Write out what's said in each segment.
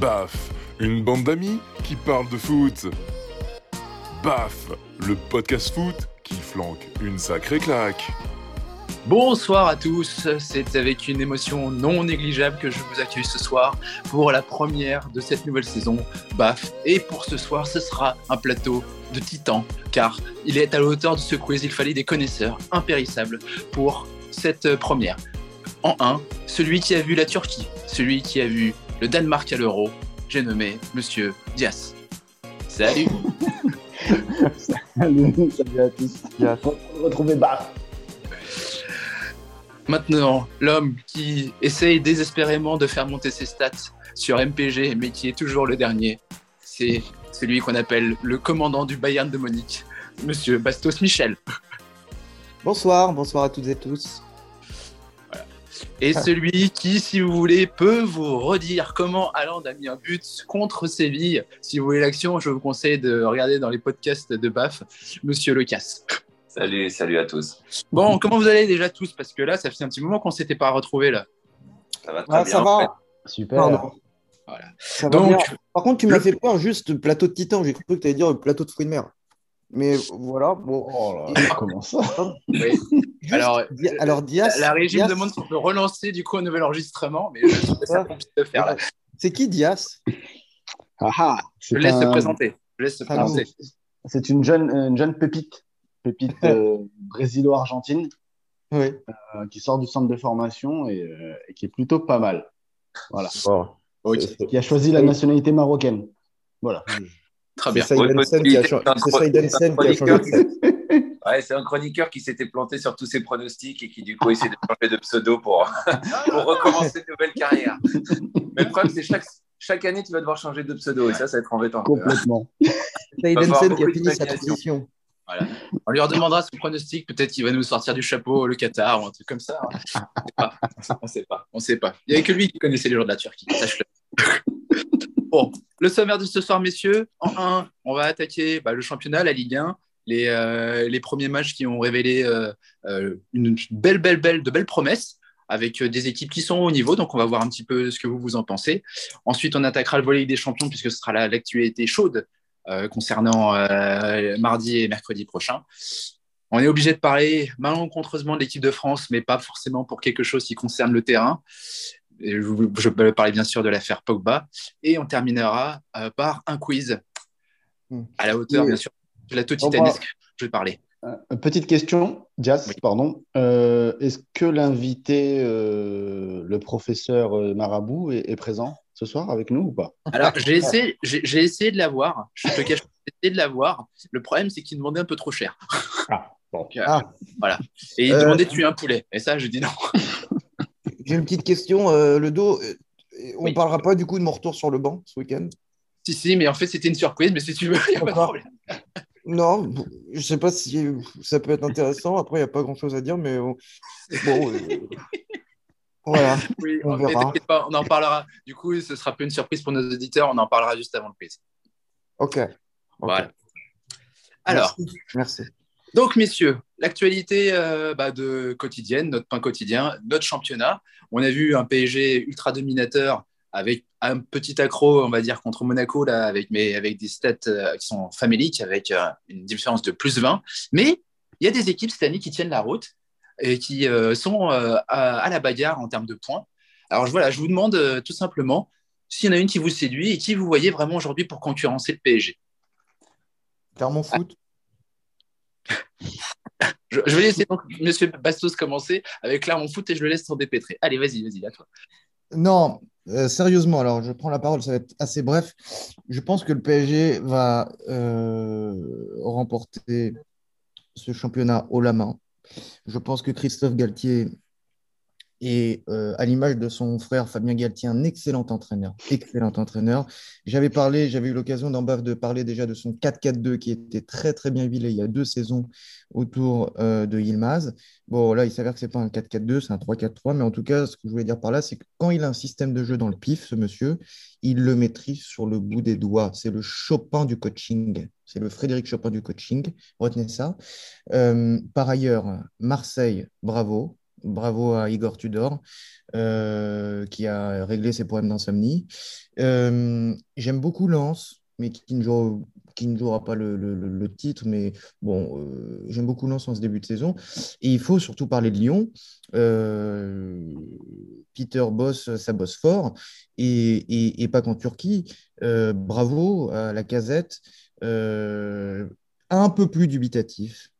Baf, une bande d'amis qui parle de foot. Baf, le podcast foot qui flanque une sacrée claque. Bonsoir à tous, c'est avec une émotion non négligeable que je vous accueille ce soir pour la première de cette nouvelle saison, BAF. Et pour ce soir, ce sera un plateau de titan, car il est à la hauteur de ce quiz, il fallait des connaisseurs impérissables pour cette première. En un, celui qui a vu la Turquie, celui qui a vu le Danemark à l'euro, j'ai nommé Monsieur Dias. Salut Salut, salut à tous. Dias. Retrouver Baf. Maintenant, l'homme qui essaye désespérément de faire monter ses stats sur MPG, mais qui est toujours le dernier, c'est celui qu'on appelle le commandant du Bayern de Munich, Monsieur Bastos Michel. Bonsoir, bonsoir à toutes et tous. Et celui qui, si vous voulez, peut vous redire comment Haaland a mis un but contre Séville. Si vous voulez l'action, je vous conseille de regarder dans les podcasts de BAF, Monsieur Lecas. Salut, salut à tous. Bon, comment vous allez déjà tous? Parce que là, ça fait un petit moment qu'on ne s'était pas retrouvés là. Ça va très Ah, bien. ça en fait. va Super. Pardon. Voilà. Ça va Donc- bien. Par contre, tu m'as fait peur juste plateau de titan. J'ai cru que tu allais dire plateau de fruits de mer. Mais voilà, bon. Oh là comment ça Oui. Juste, Alors, Di- alors Dias, La régie me demande si on peut relancer du coup un nouvel enregistrement, mais je trouve ça compliqué de faire là. c'est qui Dias? Ah ah, Je c'est laisse se un- présenter. Je laisse se Ah, présenter. C'est une jeune, une jeune pépite, pépite euh, brésilo-argentine, Oui. euh, qui sort du centre de formation et, euh, et qui est plutôt pas mal. Voilà. Qui a choisi la nationalité marocaine. Voilà. Très C'est bien. Qui a c'est Seidensen qui a changé de sexe. Ouais, c'est un chroniqueur qui s'était planté sur tous ses pronostics et qui du coup essaie de changer de pseudo pour, pour recommencer une nouvelle carrière. Mais le problème, c'est chaque, chaque année, tu vas devoir changer de pseudo et ça, ça va être embêtant. Complètement. Seidensen qui a fini sa transition. Voilà. On lui redemandera son pronostic. Peut-être qu'il va nous sortir du chapeau le Qatar ou un truc comme ça. hein. On sait pas. On sait pas. Il n'y avait que lui qui connaissait les joueurs de la Turquie. Sache-le. Bon, le sommaire de ce soir, messieurs. En 1, on va attaquer bah, le championnat, la Ligue 1. Les, euh, les premiers matchs qui ont révélé euh, euh, une belle, belle, belle, de belles promesses avec des équipes qui sont au niveau. Donc, on va voir un petit peu ce que vous vous en pensez. Ensuite, on attaquera le volet des champions puisque ce sera la- l'actualité chaude concernant mardi et mercredi prochain. On est obligé de parler malencontreusement de l'équipe de France, mais pas forcément pour quelque chose qui concerne le terrain. Et Je, peux parler bien sûr de l'affaire Pogba. Et on terminera euh, par un quiz Hmm. à la hauteur, Oui. bien sûr, de la va- titanesque. Je vais parler. Euh, Petite question, Jas, Oui. pardon. Euh, Est-ce que l'invité, euh, le professeur Marabout, est, est présent ce soir avec nous ou pas? Alors, j'ai essayé, j'ai essayé de l'avoir. Je te cache pas, j'ai essayé de l'avoir. Le problème, c'est qu'il demandait un peu trop cher. Ah, bon. Donc, euh, Ah. Voilà. Et il Euh, demandait de tuer un poulet? Et ça, je dis non. J'ai une petite question. euh, le dos, euh, on Oui. parlera pas du coup de mon retour sur le banc ce week-end? Si, si, mais en fait, c'était une surprise. Mais si tu veux, il n'y a pas de problème. Non, je sais pas si ça peut être intéressant. Après, il n'y a pas grand-chose à dire, mais bon. bon, euh, voilà. Oui, On verra. pas, on en parlera. Du coup, ce sera pas une surprise pour nos auditeurs. On en parlera juste avant le quiz. Ok. Ok. Voilà. Alors, Merci. Merci. Donc, messieurs, l'actualité euh, bah, de quotidienne, notre pain quotidien, notre championnat. On a vu un PSG ultra dominateur avec un petit accro, on va dire, contre Monaco, là, avec, mais avec des stats euh, qui sont faméliques, avec euh, une différence de plus 20. Mais il y a des équipes cette année qui tiennent la route et qui sont à, la bagarre en termes de points. Alors voilà, je vous demande tout simplement s'il y en a une qui vous séduit et qui vous voyez vraiment aujourd'hui pour concurrencer le PSG. Clermont Foot. Je, je vais laisser donc Monsieur Bastos commencer avec Clermont Foot et je le laisse s'en dépêtrer. Allez, vas-y, vas-y, à toi. Non, euh, sérieusement, alors je prends la parole, ça va être assez bref. Je pense que le PSG va euh, remporter ce championnat haut la main. Je pense que Christophe Galtier est, euh, à l'image de son frère Fabien Galtier, un excellent entraîneur. Excellent entraîneur. J'avais parlé, j'avais eu l'occasion d'en de parler déjà de son 4-4-2 qui était très très bien huilé il y a deux saisons autour euh, de Yilmaz. Bon, là, il s'avère que ce n'est pas un 4-4-2, c'est un 3-4-3. Mais en tout cas, ce que je voulais dire par là, c'est que quand il a un système de jeu dans le pif, ce monsieur, il le maîtrise sur le bout des doigts. C'est le Chopin du coaching. C'est le Frédéric Chopin du coaching. Retenez ça. Euh, par ailleurs, Marseille, bravo. Bravo à Igor Tudor, euh, qui a réglé ses problèmes d'insomnie. Euh, J'aime beaucoup Lens, mais qui ne, joue, qui ne jouera pas le, titre. Mais bon, euh, j'aime beaucoup Lens en ce début de saison. Et il faut surtout parler de Lyon. Peter bosse, ça bosse fort. Et, pas qu'en Turquie. Bravo à la casette. Un peu plus dubitatif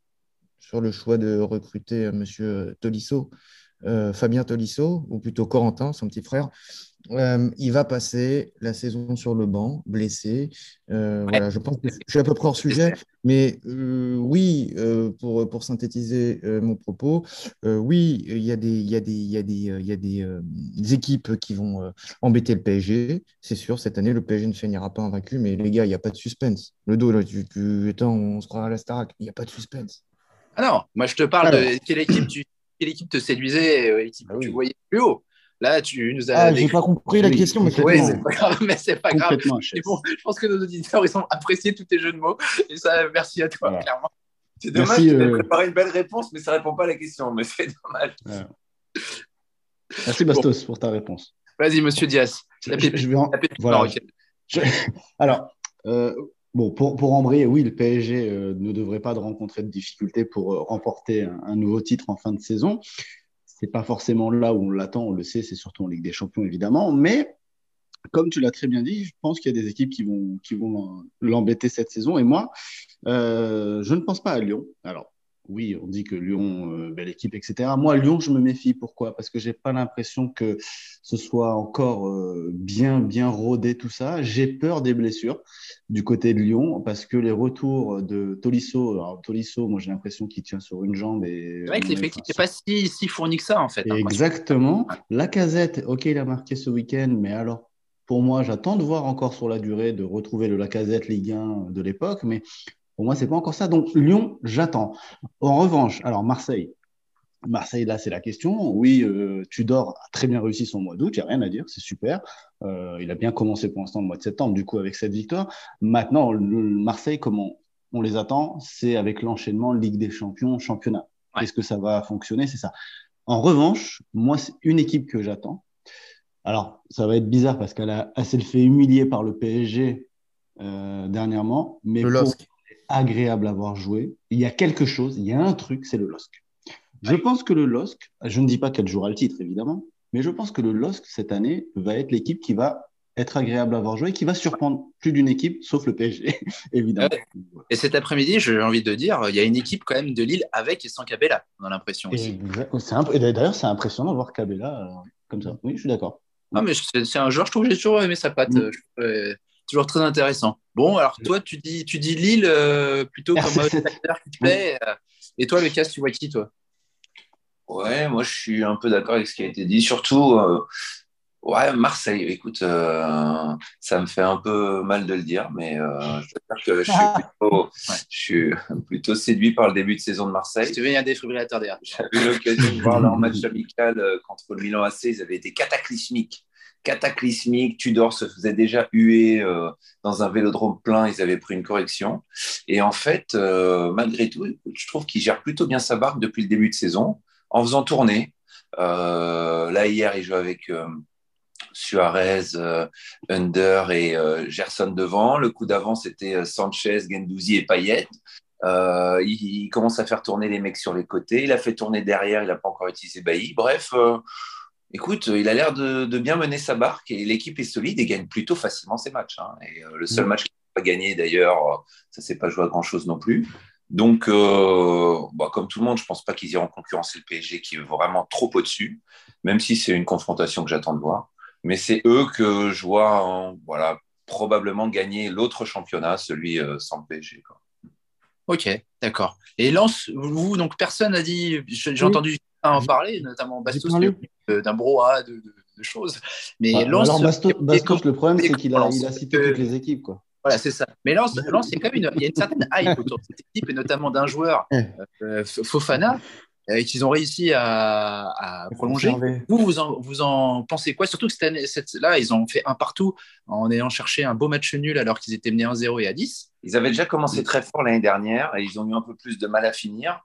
sur le choix de recruter euh, Monsieur Tolisso, euh, Fabien Tolisso, ou plutôt Corentin, son petit frère. Euh, il va passer la saison sur le banc, blessé. Euh, Voilà, je pense que je suis à peu près hors sujet, mais euh, oui, euh, pour, pour synthétiser euh, mon propos, euh, oui, il y a des, il y a des, il y a des, euh, il y a des, euh, des équipes qui vont euh, embêter le PSG. C'est sûr, cette année, le PSG ne finira pas invaincu, mais les gars, il n'y a pas de suspense. Le dos, là, attends, on se croira à la Starac, il n'y a pas de suspense. Ah non, moi je te parle Alors. de quelle équipe, tu, quelle équipe te séduisait, euh, l'équipe Ah que tu voyais plus haut. Là, tu nous as. Ah, j'ai pas compris la question, mais c'est Ouais, pas grave, mais c'est pas grave. Bon, je pense que nos auditeurs, ils ont apprécié tous tes jeux de mots. Et ça, merci à toi, Voilà. clairement. C'est dommage ait euh, préparé une belle réponse, mais ça répond pas à la question. Mais c'est dommage. Merci Bastos pour ta réponse. Vas-y, monsieur Diaz. Je, vais en- voilà. Alors, euh, bon, pour, pour embrayer, oui, le PSG euh, ne devrait pas de rencontrer de difficultés pour euh, remporter un, nouveau titre en fin de saison. C'est pas forcément là où on l'attend, on le sait, c'est surtout en Ligue des Champions, évidemment. Mais comme tu l'as très bien dit, je pense qu'il y a des équipes qui vont, qui vont l'embêter cette saison. Et moi, euh, je ne pense pas à Lyon. Alors, oui, on dit que Lyon, euh, belle équipe, etc. Moi, Lyon, je me méfie. Pourquoi? Parce que j'ai pas l'impression que ce soit encore euh, bien, bien rodé tout ça. J'ai peur des blessures du côté de Lyon parce que les retours de Tolisso, alors Tolisso, moi j'ai l'impression qu'il tient sur une jambe et C'est vrai que l'effectif n'est pas si, si fourni que ça, en fait. hein. Exactement. La casette, ok, il a marqué ce week-end, mais alors, pour moi, j'attends de voir encore sur la durée de retrouver le Lacazette Ligue 1 de l'époque, mais pour moi, c'est pas encore ça. Donc, Lyon, j'attends. En revanche, alors Marseille. Marseille, là, c'est la question. Oui, euh, Tudor a très bien réussi son mois d'août, il n'y a rien à dire, c'est super. Euh, il a bien commencé pour l'instant le mois de septembre, du coup, avec cette victoire. Maintenant, le, le Marseille, comment on les attend? C'est avec l'enchaînement Ligue des Champions, championnat. Ouais. Est-ce que ça va fonctionner? C'est ça. En revanche, moi, c'est une équipe que j'attends. Alors, ça va être bizarre parce qu'elle a, s'est fait humilier par le PSG euh, dernièrement, mais Le pour LOSC. Agréable à voir jouer. Il y a quelque chose, il y a un truc, c'est le LOSC. Je pense que le LOSC, je ne dis pas qu'elle jouera le titre, évidemment, mais je pense que le LOSC, cette année, va être l'équipe qui va être agréable à voir jouer, qui va surprendre plus d'une équipe, sauf le PSG, évidemment. Et cet après-midi, j'ai envie de dire, il y a une équipe quand même de Lille avec et sans Cabella, on a l'impression aussi. Imp- D'ailleurs, c'est impressionnant de voir Cabella euh, comme ça. Oui, je suis d'accord. Ah, mais c'est un joueur, je trouve que j'ai toujours aimé sa patte. Mm. je euh, toujours très intéressant. Bon, alors toi, tu dis, tu dis Lille euh, plutôt comme RC7. outsider qui te plaît. euh, et toi, Lucas, tu vois qui, toi? Ouais, moi je suis un peu d'accord avec ce qui a été dit. Surtout, euh, ouais, Marseille. Écoute, euh, ça me fait un peu mal de le dire, mais euh, je que je suis, plutôt, je suis plutôt séduit par le début de saison de Marseille. Si tu veux, il y a un défibrillateur derrière. J'avais eu l'occasion de voir leur match amical euh, contre le Milan AC. Ils avaient été cataclysmiques. Cataclysmiques. Tudor se faisait déjà huer euh, dans un vélodrome plein. Ils avaient pris une correction. Et en fait, euh, malgré tout, je trouve qu'il gère plutôt bien sa barque depuis le début de saison en faisant tourner. Euh, là, hier, il joue avec Suarez, Under et Gerson devant. Le coup d'avant, c'était Sanchez, Gendouzi et Payet. Il, commence à faire tourner les mecs sur les côtés. Il a fait tourner derrière. Il n'a pas encore utilisé Bailly. Bref, écoute, il a l'air de, de bien mener sa barque et l'équipe est solide et gagne plutôt facilement ses matchs. hein. Et euh, le seul Mm. match qu'il n'a pas gagné, d'ailleurs, euh, ça s'est pas joué à grand chose non plus. Donc, euh, bah, comme tout le monde, je pense pas qu'ils iront concurrencer le PSG qui est vraiment trop au-dessus, même si c'est une confrontation que j'attends de voir. Mais c'est eux que je vois, hein, voilà, probablement gagner l'autre championnat, celui euh, sans le PSG. quoi. Ok, d'accord. Et Lance, vous, donc personne n'a dit, j'ai Oui. entendu en J'ai- parler, notamment Bastos, parlé. D'un brouhaha de, de- de choses. Mais Ah, Lance, alors, Bastos, Bastos, le problème, c'est qu'il a, il a cité euh, toutes les équipes. Quoi. Voilà, c'est ça. Mais Lens, Lens, il y a quand même une, il y a une certaine hype autour de cette équipe, et notamment d'un joueur, euh, Fofana, et qu'ils ont réussi à, à prolonger. Conserver. Vous, vous en, vous en pensez quoi? Surtout que cette année, cette, là, ils ont fait un partout en ayant cherché un beau match nul alors qu'ils étaient menés 1-0 et à 10. Ils avaient déjà commencé très fort l'année dernière et ils ont eu un peu plus de mal à finir.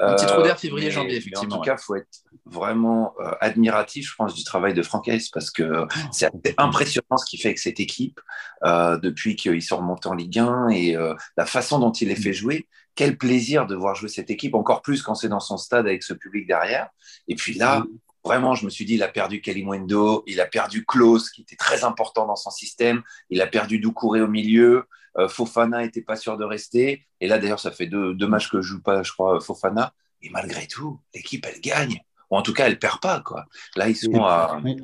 Un petit Euh, trou d'air février, mais- janvier, mais effectivement, En tout cas, il faut être vraiment euh, admiratif, je pense, du travail de Francaise parce que c'est assez impressionnant ce qu'il fait avec cette équipe euh, depuis qu'ils sont remontés en Ligue 1 et euh, la façon dont il les fait jouer. Quel plaisir de voir jouer cette équipe, encore plus quand c'est dans son stade avec ce public derrière. Et puis là, vraiment, je me suis dit, il a perdu Kalimundo, il a perdu Klaus, qui était très important dans son système, il a perdu Doucouré au milieu, euh, Fofana n'était pas sûr de rester. Et là, d'ailleurs, ça fait deux, deux matchs que je joue pas, je crois, Fofana. Et malgré tout, l'équipe, elle gagne. Ou en tout cas, elle perd pas. Quoi. Là, ils sont à Oui.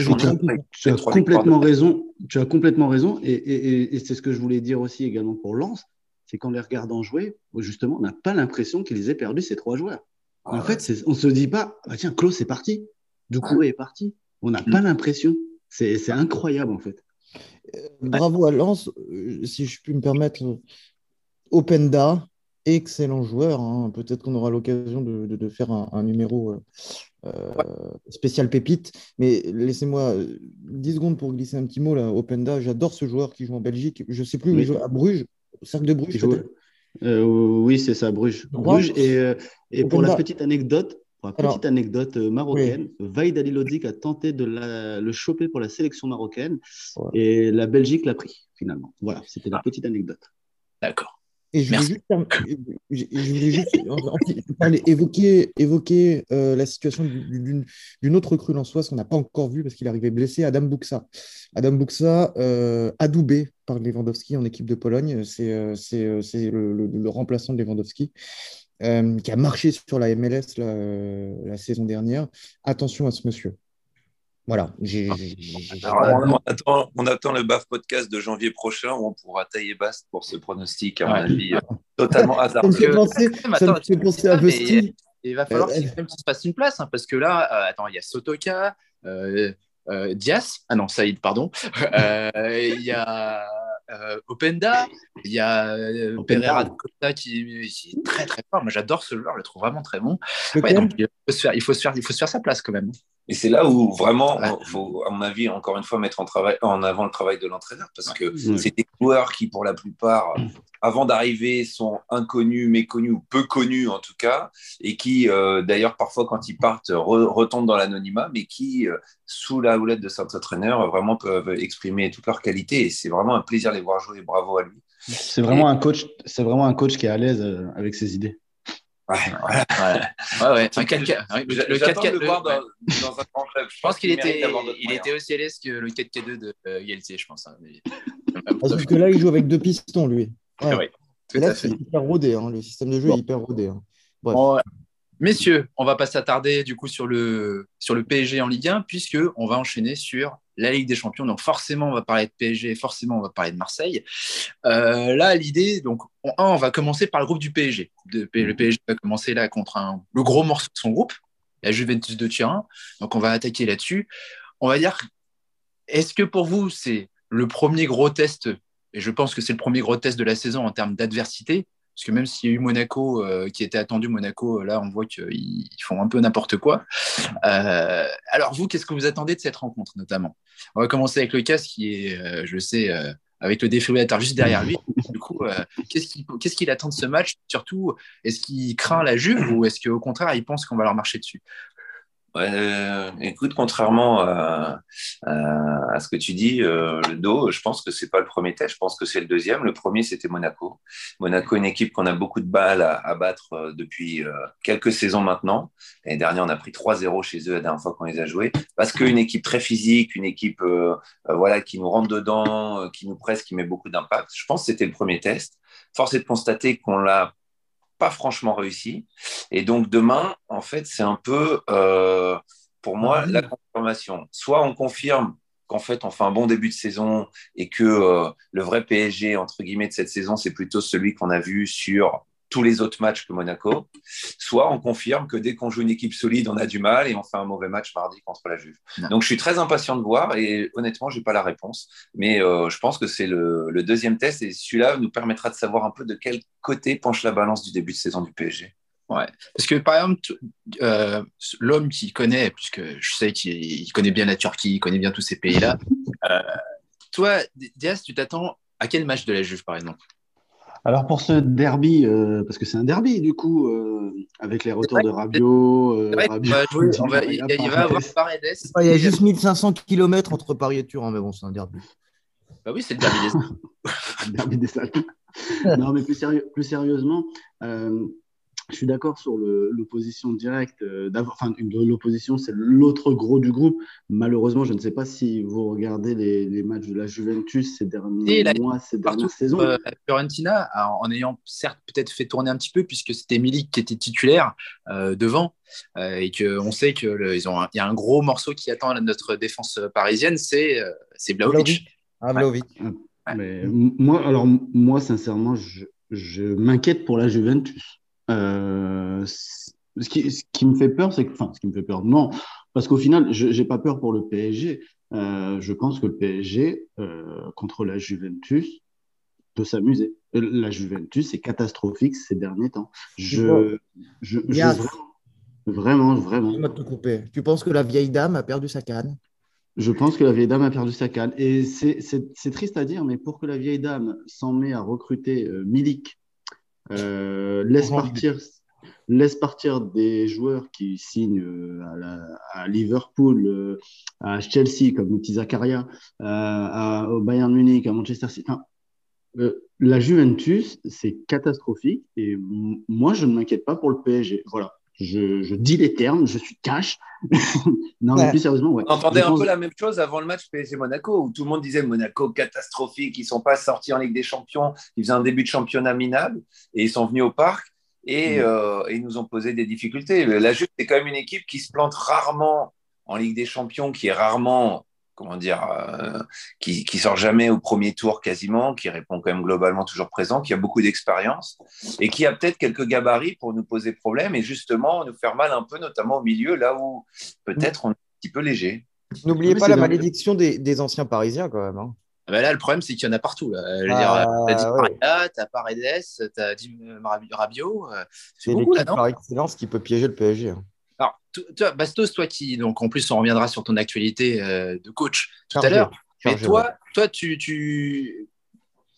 journées un après. Tu as complètement raison. Tu as complètement raison. Et, et- et- et c'est ce que je voulais dire aussi également pour Lens. C'est qu'en les regardant jouer, justement, on n'a pas l'impression qu'ils aient perdu ces trois joueurs. En Ah, fait, c'est- on se dit pas, ah, tiens, Klaus est parti, Doucouré est parti. On n'a pas l'impression. C'est incroyable, en fait. Bravo à Lens, euh, si je puis me permettre. euh, Openda, excellent joueur. hein. Peut-être qu'on aura l'occasion de, de- de faire un, un numéro euh, euh, spécial pépite. Mais laissez-moi euh, 10 secondes pour glisser un petit mot là. Openda, j'adore ce joueur qui joue en Belgique. Je ne sais plus où Oui. il joue. À Bruges, au Cercle de Bruges. Euh, oui, c'est ça, Bruges. Bruges. Et, euh, et pour la petite anecdote, pour la Alors- petite anecdote euh, marocaine, Vaïd Ali Lodic a tenté de la- le choper pour la sélection marocaine Ouais. et la Belgique l'a pris finalement. Voilà, c'était la petite anecdote. D'accord. Et je voulais Merci. juste, voulais évoquer, évoquer euh, la situation du- d'une autre recrue lensoise qu'on n'a pas encore vue parce qu'il est arrivé blessé, Adam Buxa. Adam Buxa, euh, adoubé par Lewandowski en équipe de Pologne, c'est euh, euh, le, le- le remplaçant de Lewandowski. euh, qui a marché sur la MLS la, la saison dernière. Attention à ce monsieur. Voilà. j'ai- j'ai- j'ai- Alors, on, attend, on attend le BAF podcast de janvier prochain où on pourra tailler basse pour ce pronostic, à mon Ouais. avis, euh, totalement Ça me hasardeux. fait que- penser, Mais ça me fait penser à mais- Vesti. Il va falloir Euh, qu'il se fasse une place, hein, parce que là, euh, attends, il y a Sotoka, euh, euh, Dias, ah non, Saïd, pardon. Euh, Il y a euh, Openda, il y a euh. Pereira de Costa qui, qui est très très fort. Moi, j'adore ce joueur, je le trouve vraiment très bon. Ouais, donc, il faut se faire, il faut se faire, il faut se faire sa place quand même. Et c'est là où vraiment, faut, à mon avis, encore une fois, mettre en, travail, en avant le travail de l'entraîneur, parce que c'est des joueurs qui, pour la plupart, avant d'arriver, sont inconnus, méconnus ou peu connus en tout cas, et qui, euh, d'ailleurs, parfois, quand ils partent, re- retombent dans l'anonymat, mais qui, euh, sous la houlette de cet entraîneur, vraiment peuvent exprimer toutes leurs qualités. Et c'est vraiment un plaisir de les voir jouer. Bravo à lui. C'est vraiment un coach. Vraiment un coach qui est à l'aise euh, avec ses idées. Ouais. Ouais, ouais, ouais. Un 4K, ouais, le, le J'attends 4K, de le le- voir dans, ouais. dans un grand club. Je pense qu'il était, il était aussi à l'aise que le 4K2 de euh, je pense. hein, mais- Parce que là, il joue avec deux pistons, lui. Ouais. Oui, tout Et là, c'est hyper rodé. hein. Le système de jeu Bon. est hyper rodé. hein. Bref. Bon, ouais. Messieurs, on va pas s'attarder du coup sur le, sur le PSG en Ligue 1 puisque on va enchaîner sur la Ligue des Champions. Donc forcément, on va parler de PSG, forcément, on va parler de Marseille. Euh, là, l'idée, donc, en un, on va commencer par le groupe du PSG. Le PSG va commencer là contre le gros morceau de son groupe, la Juventus de Turin. Donc on va attaquer là-dessus. On va dire, est-ce que pour vous, c'est le premier gros test, et je pense que c'est le premier gros test de la saison en termes d'adversité, parce que même s'il y a eu Monaco euh, qui était attendu, Monaco, euh, là, on voit qu'ils ils font un peu n'importe quoi. Euh, alors, vous, qu'est-ce que vous attendez de cette rencontre, notamment? On va commencer avec Lucas, qui est, je sais, avec le défibrillateur juste derrière lui. Du coup, qu'est-ce qu'il attend de ce match? Surtout, est-ce qu'il craint la Juve ou est-ce qu'au contraire, il pense qu'on va leur marcher dessus? Euh, écoute, contrairement à, ce que tu dis, euh, le dos, je pense que c'est pas le premier test, je pense que c'est le deuxième. Le premier, c'était Monaco. Monaco, une équipe qu'on a beaucoup de balles à, battre euh, depuis quelques saisons maintenant. L'année dernière, on a pris 3-0 chez eux la dernière fois qu'on les a joués. Parce qu'une équipe très physique, une équipe voilà, qui nous rentre dedans, qui nous presse, qui met beaucoup d'impact. Je pense que c'était le premier test. Force est de constater qu'on l'a pas franchement réussi. Et donc demain, en fait, c'est un peu, euh, pour moi, la confirmation. Soit on confirme qu'en fait, on fait un bon début de saison et que euh, le vrai PSG, entre guillemets, de cette saison, c'est plutôt celui qu'on a vu sur tous les autres matchs que Monaco. Soit on confirme que dès qu'on joue une équipe solide, on a du mal et on fait un mauvais match mardi contre la Juve. Non. Donc je suis très impatient de voir et honnêtement, j'ai pas la réponse. Mais euh, je pense que c'est le, le deuxième test et celui-là nous permettra de savoir un peu de quel côté penche la balance du début de saison du PSG. Ouais. Parce que par exemple, euh, l'homme qui connaît, puisque je sais qu'il il connaît bien la Turquie, il connaît bien tous ces pays-là, euh, toi, Diaz, tu t'attends à quel match de la Juve, par exemple? Alors pour ce derby, euh, parce que c'est un derby du coup, euh, avec les retours de Rabiot, euh, Rabiot, on va- il, il va avoir Paredes. Paredes. Il y a juste 1500 km entre Paris et Turin, mais bon, c'est un derby. Bah oui, c'est le derby des Le derby des salles. non, mais plus, sérieux- plus sérieusement, euh, je suis d'accord sur l'opposition directe. euh, Enfin, l'opposition, c'est l'autre gros du groupe. Malheureusement, je ne sais pas si vous regardez les, les matchs de la Juventus ces derniers mois, ces partout, dernières saisons. euh, Fiorentina, alors, en ayant certes peut-être fait tourner un petit peu, puisque c'était Milik qui était titulaire euh, devant, euh, et qu'on sait qu'il y a un gros morceau qui attend notre défense parisienne, c'est euh, c'est Vlahovic. Ah. Mais moi, alors moi, sincèrement, je, je m'inquiète pour la Juventus. Euh, ce, qui, ce qui me fait peur, c'est que, enfin, ce qui me fait peur, non, parce qu'au final, je j'ai pas peur pour le PSG. Euh, je pense que le PSG euh, contre la Juventus peut s'amuser. La Juventus est catastrophique ces derniers temps. Je, je, je- vraiment, vraiment, de te couper. Tu penses que la vieille dame a perdu sa canne? Je pense que la vieille dame a perdu sa canne. Et c'est triste à dire, mais pour que la vieille dame s'en met à recruter euh, Milik, euh, laisse, partir, laisse partir des joueurs qui signent euh, à, la- à Liverpool, euh, à Chelsea, comme Mouti Zakaria, à- au Bayern Munich, à Manchester City. Enfin, euh, la Juventus, c'est catastrophique. Et moi, je ne m'inquiète pas pour le PSG. Voilà. Je, je dis les termes, je suis cash. non, mais plus sérieusement, ouais. On entendait un peu la même chose avant le match PSG-Monaco, où tout le monde disait Monaco catastrophique, ils ne sont pas sortis en Ligue des Champions, ils faisaient un début de championnat minable, et ils sont venus au parc, et, Mm. euh, et ils nous ont posé des difficultés. La Juve, c'est quand même une équipe qui se plante rarement en Ligue des Champions, qui est rarement, comment dire, euh, qui, qui sort jamais au premier tour quasiment, qui répond quand même globalement toujours présent, qui a beaucoup d'expérience, et qui a peut-être quelques gabarits pour nous poser problème, et justement nous faire mal un peu, notamment au milieu, là où peut-être on est un petit peu léger. N'oubliez pas la malédiction des, des anciens parisiens, quand même. hein. Ah bah là, le problème, c'est qu'il y en a partout. Là. Je veux Ah, dire, t'as Di ouais. Maria, t'as Paredes, t'as Di Rabi- Rabiot. euh, C'est C'est beaucoup là, non? par excellence qui peut piéger le PSG. hein. Alors, to- toi, Bastos, toi qui, donc en plus, on reviendra sur ton actualité euh, de coach tout à l'heure. Mais toi, toi, tu, tu...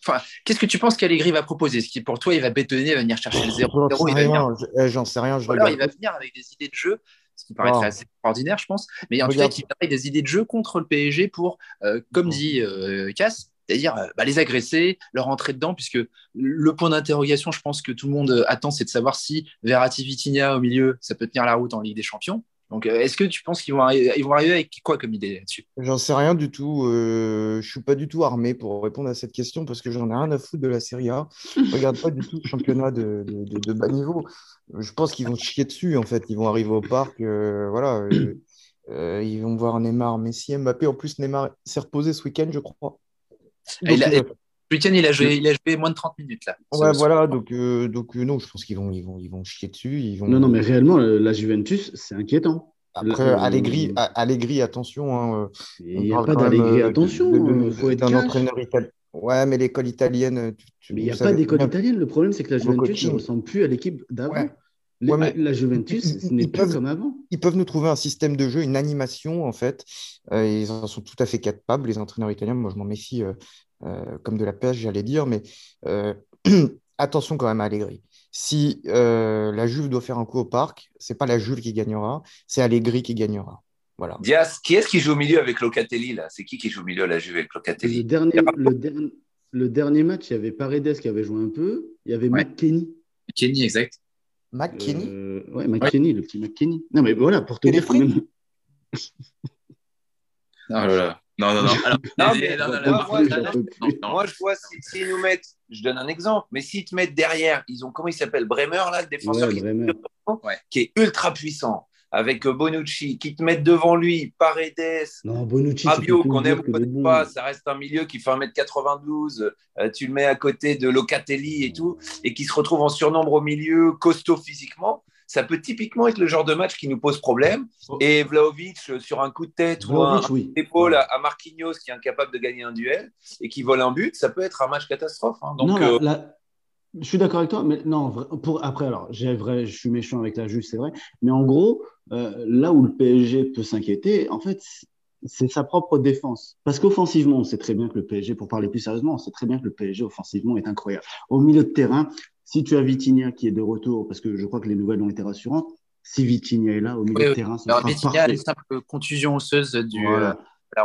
Enfin, qu'est-ce que tu penses qu'Allegri va proposer? Ce qui, pour toi, il va bétonner, il va venir chercher le 0 J'en sais va venir eh, j'en sais rien. Je alors il va venir avec des idées de jeu, ce qui paraîtrait Oh. assez extraordinaire, je pense. Mais en tout Regarde. cas, il viendra avec des idées de jeu contre le PSG pour, euh, comme dit euh, Cass, c'est-à-dire euh, bah, les agresser, leur entrer dedans, puisque le point d'interrogation, je pense que tout le monde euh, attend, c'est de savoir si Verratti Vitinha au milieu, ça peut tenir la route en Ligue des Champions. Donc, euh, est-ce que tu penses qu'ils vont, ils vont arriver avec quoi comme idée là-dessus? J'en sais rien du tout. euh, je suis pas du tout armé pour répondre à cette question parce que j'en ai rien à foutre de la Serie A. Je regarde pas du tout le championnat de, de- bas niveau. Je pense qu'ils vont chier dessus en fait. Ils vont arriver au parc, voilà. ils vont voir Neymar, Messi, Mbappé. En plus, Neymar s'est reposé ce week-end, je crois. Et il a- Donc, euh, week-end, il a joué, il a joué moins de 30 minutes là. ouais, voilà. Donc, euh, donc euh, non, je pense qu'ils vont, ils vont, ils vont chier dessus. Ils vont... Non, non, mais réellement, la Juventus, c'est inquiétant. Après, Allegri, A- Allegri, attention. hein, Il on n'y a pas d'Allegri, attention, il faut être cash. entraîneur italien. Ouais, mais l'école italienne, tu- tu- Mais il n'y a pas d'école italienne. Le problème, c'est que la Juventus ne ressemble plus à l'équipe d'avant. Ouais. Les- Ouais, mais- La Juventus, Ils- ce n'est plus peuvent- comme avant. Ils peuvent nous trouver un système de jeu, une animation, en fait. Euh, ils en sont tout à fait capables, les entraîneurs italiens. Moi, je m'en méfie euh, euh, comme de la pêche, j'allais dire. Mais euh, attention quand même à Allegri. Si euh, la Juve doit faire un coup au parc, c'est pas la Juve qui gagnera, c'est Allegri qui gagnera. Voilà. Diaz, qui est-ce qui joue au milieu avec Locatelli là? C'est qui qui joue au milieu à la Juve avec Le Locatelli dernier, le, dernier, le dernier match, il y avait Paredes qui avait joué un peu. Il y avait Ouais. McKenny. Kenny, exact. McKinney Euh, ouais, McKenny, le petit McKenny. Non, mais voilà, pour te dire les quand même. Oh là là. Non, non, non. Alors, Non, les- mais non, non, moi, plus. je vois s'ils si, s'ils nous mettent, je donne un exemple, mais s'ils te mettent derrière, ils ont comment il s'appelle Bremer là, le défenseur Ouais, qui, Bremer. Ouais. qui est ultra puissant, avec Bonucci, qui te mettent devant lui, Paredes, Non, Bonucci, plus qu'on aime bons. pas, ça reste un milieu qui fait 1m92, euh, tu le mets à côté de Locatelli et tout, et qui se retrouve en surnombre au milieu, costaud physiquement. Ça peut typiquement être le genre de match qui nous pose problème. Et Vlaovic, euh, sur un coup de tête ou un, oui. épaule à, Marquinhos qui est incapable de gagner un duel et qui vole un but, ça peut être un match catastrophe. hein. Donc, non, euh, la- Je suis d'accord avec toi, mais non, pour, après, alors, vrai, je suis méchant avec la juge, c'est vrai, mais en gros, euh, là où le PSG peut s'inquiéter, en fait, c'est sa propre défense. Parce qu'offensivement, on sait très bien que le PSG, pour parler plus sérieusement, on sait très bien que le PSG offensivement est incroyable. Au milieu de terrain, si tu as Vitinha qui est de retour, parce que je crois que les nouvelles ont été rassurantes, si Vitinha est là au milieu de terrain, ce sera Vitinha a une simple contusion osseuse du, euh,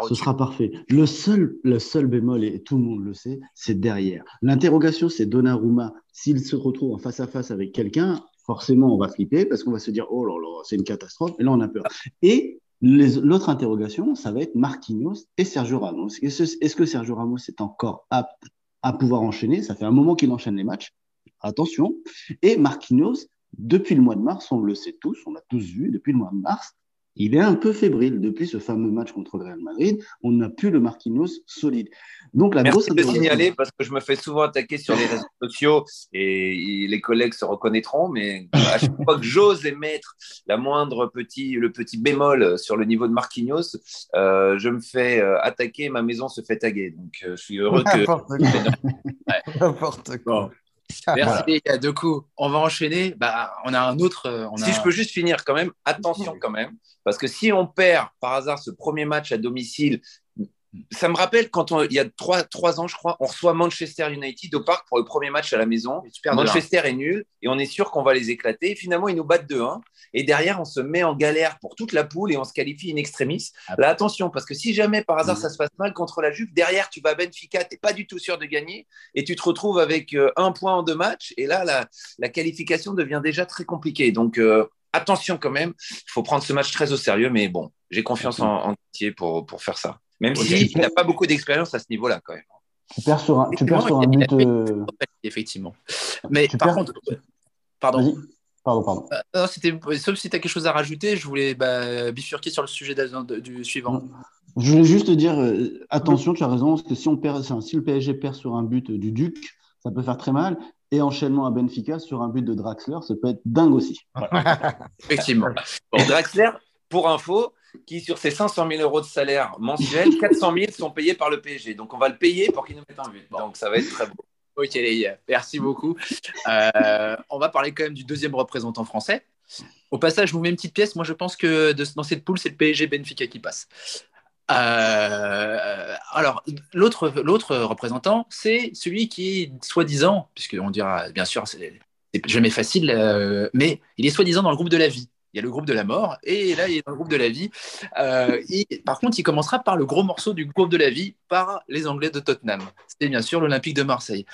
ce sera parfait. Le seul, le seul bémol, et tout le monde le sait, c'est derrière. L'interrogation, c'est Donnarumma. S'il se retrouve en face à face avec quelqu'un, forcément, on va flipper parce qu'on va se dire, oh là là, c'est une catastrophe. Et là, on a peur. Et l'autre interrogation, ça va être Marquinhos et Sergio Ramos. Est-ce que Sergio Ramos est encore apte à pouvoir enchaîner? Ça fait un moment qu'il enchaîne les matchs. Attention. Et Marquinhos, depuis le mois de mars, on le sait tous, on l'a tous vu, depuis le mois de mars, il est un peu fébrile depuis ce fameux match contre le Real Madrid. On n'a plus le Marquinhos solide. Donc la Merci de signaler parce que je me fais souvent attaquer sur les réseaux sociaux et les collègues se reconnaîtront, mais à chaque fois que j'ose émettre la moindre petit, le petit bémol sur le niveau de Marquinhos, euh, je me fais euh, attaquer, ma maison se fait taguer. Donc euh, je suis heureux que. N'importe quoi. Merci, voilà. deux coups. On va enchaîner. Bah, on a un autre. Euh, si je peux juste finir quand même, attention quand même, parce que si on perd par hasard ce premier match à domicile ça me rappelle quand il y a trois, trois, ans, je crois, on reçoit Manchester United au parc pour le premier match à la maison. Manchester est nul et on est sûr qu'on va les éclater. finalement, ils nous battent 2-1. Et derrière, on se met en galère pour toute la poule et on se qualifie in extremis. Ah Là, attention, parce que si jamais par hasard mm. ça se passe mal contre la Juve, derrière, tu vas à Benfica, tu n'es pas du tout sûr de gagner et tu te retrouves avec euh, un point en deux matchs. Et là, la, qualification devient déjà très compliquée. Donc, euh, attention quand même. Il faut prendre ce match très au sérieux. Mais bon, j'ai confiance en, en pour, pour faire ça. Même s'il n'a pas beaucoup d'expérience à ce niveau-là, quand même. Tu perds sur un, tu perds sur un but. Euh, effectivement. Mais par contre. Pardon. Pardon, pardon. Euh, sauf si tu as quelque chose à rajouter, je voulais bah, bifurquer sur le sujet du suivant. Je voulais juste te dire, euh, attention, tu as raison, parce que si, on perd, si le PSG perd sur un but du Duc, ça peut faire très mal. Et enchaînement à Benfica sur un but de Draxler, ça peut être dingue aussi. Effectivement. Bon, Draxler, pour info, qui, sur ses 500 000 euros de salaire mensuel, 400 000 sont payés par le PSG. Donc, on va le payer pour qu'il nous mette en vue. Donc, ça va être très beau. Ok, les gars, merci beaucoup. Euh, on va parler quand même du deuxième représentant français. Au passage, je vous mets une petite pièce. Moi, je pense que dans cette poule, c'est le PSG Benfica qui passe. Euh, alors, l'autre représentant, c'est celui qui soi-disant, puisqu'on dira, bien sûr, c'est jamais facile, euh, mais il est soi-disant dans le groupe de la vie il y a le groupe de la mort, et là, il est dans le groupe de la vie. Euh, et par contre, il commencera par le gros morceau du groupe de la vie, par les Anglais de Tottenham. C'est bien sûr l'Olympique de Marseille.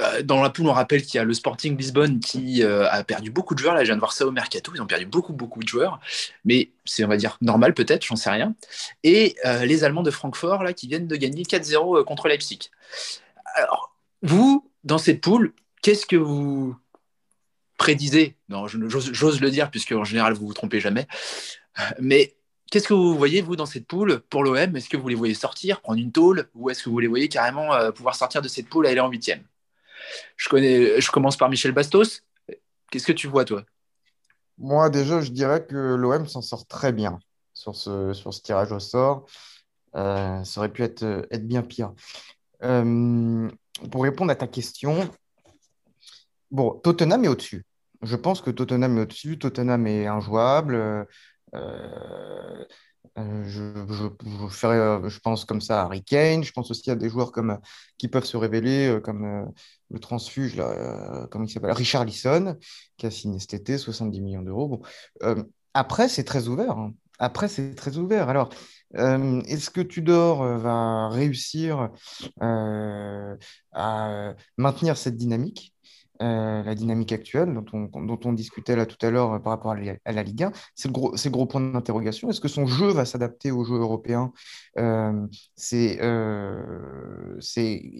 Euh, dans la poule, on rappelle qu'il y a le Sporting Lisbonne qui euh, a perdu beaucoup de joueurs. Là, je viens de voir ça au mercato. Ils ont perdu beaucoup, beaucoup de joueurs. Mais c'est, on va dire, normal peut-être, j'en sais rien. Et les Allemands de Francfort, là, qui viennent de gagner 4-0 contre Leipzig. Alors, vous, dans cette poule, qu'est-ce que vous prédisez, non, j'ose le dire, puisque en général, vous vous trompez jamais, mais qu'est-ce que vous voyez, vous, dans cette poule pour l'OM Est-ce que vous les voyez sortir, prendre une tôle, ou est-ce que vous les voyez carrément euh, pouvoir sortir de cette poule et aller en huitième? Je, commence par Michel Bastos. Qu'est-ce que tu vois, toi? Moi, déjà, je dirais que l'OM s'en sort très bien sur ce, tirage au sort. Euh, ça aurait pu être, être bien pire. Euh, pour répondre à ta question, Bon, Tottenham est au-dessus. Je pense que Tottenham est au-dessus. Tottenham est injouable. Euh, euh, je, je, je pense comme ça à Harry Kane. Je pense aussi à des joueurs comme, qui peuvent se révéler, euh, comme le transfuge, là, comment il s'appelle Richard Lisson, qui a signé cet été 70 millions d'euros. Bon. après, c'est très ouvert. Hein. Après, c'est très ouvert. Alors, est-ce que Tudor va réussir à maintenir cette dynamique? Euh, la dynamique actuelle dont on, dont on, discutait là tout à l'heure euh, par rapport à la, Ligue 1, c'est le gros, gros point d'interrogation. Est-ce que son jeu va s'adapter au jeu européen? Euh, C'est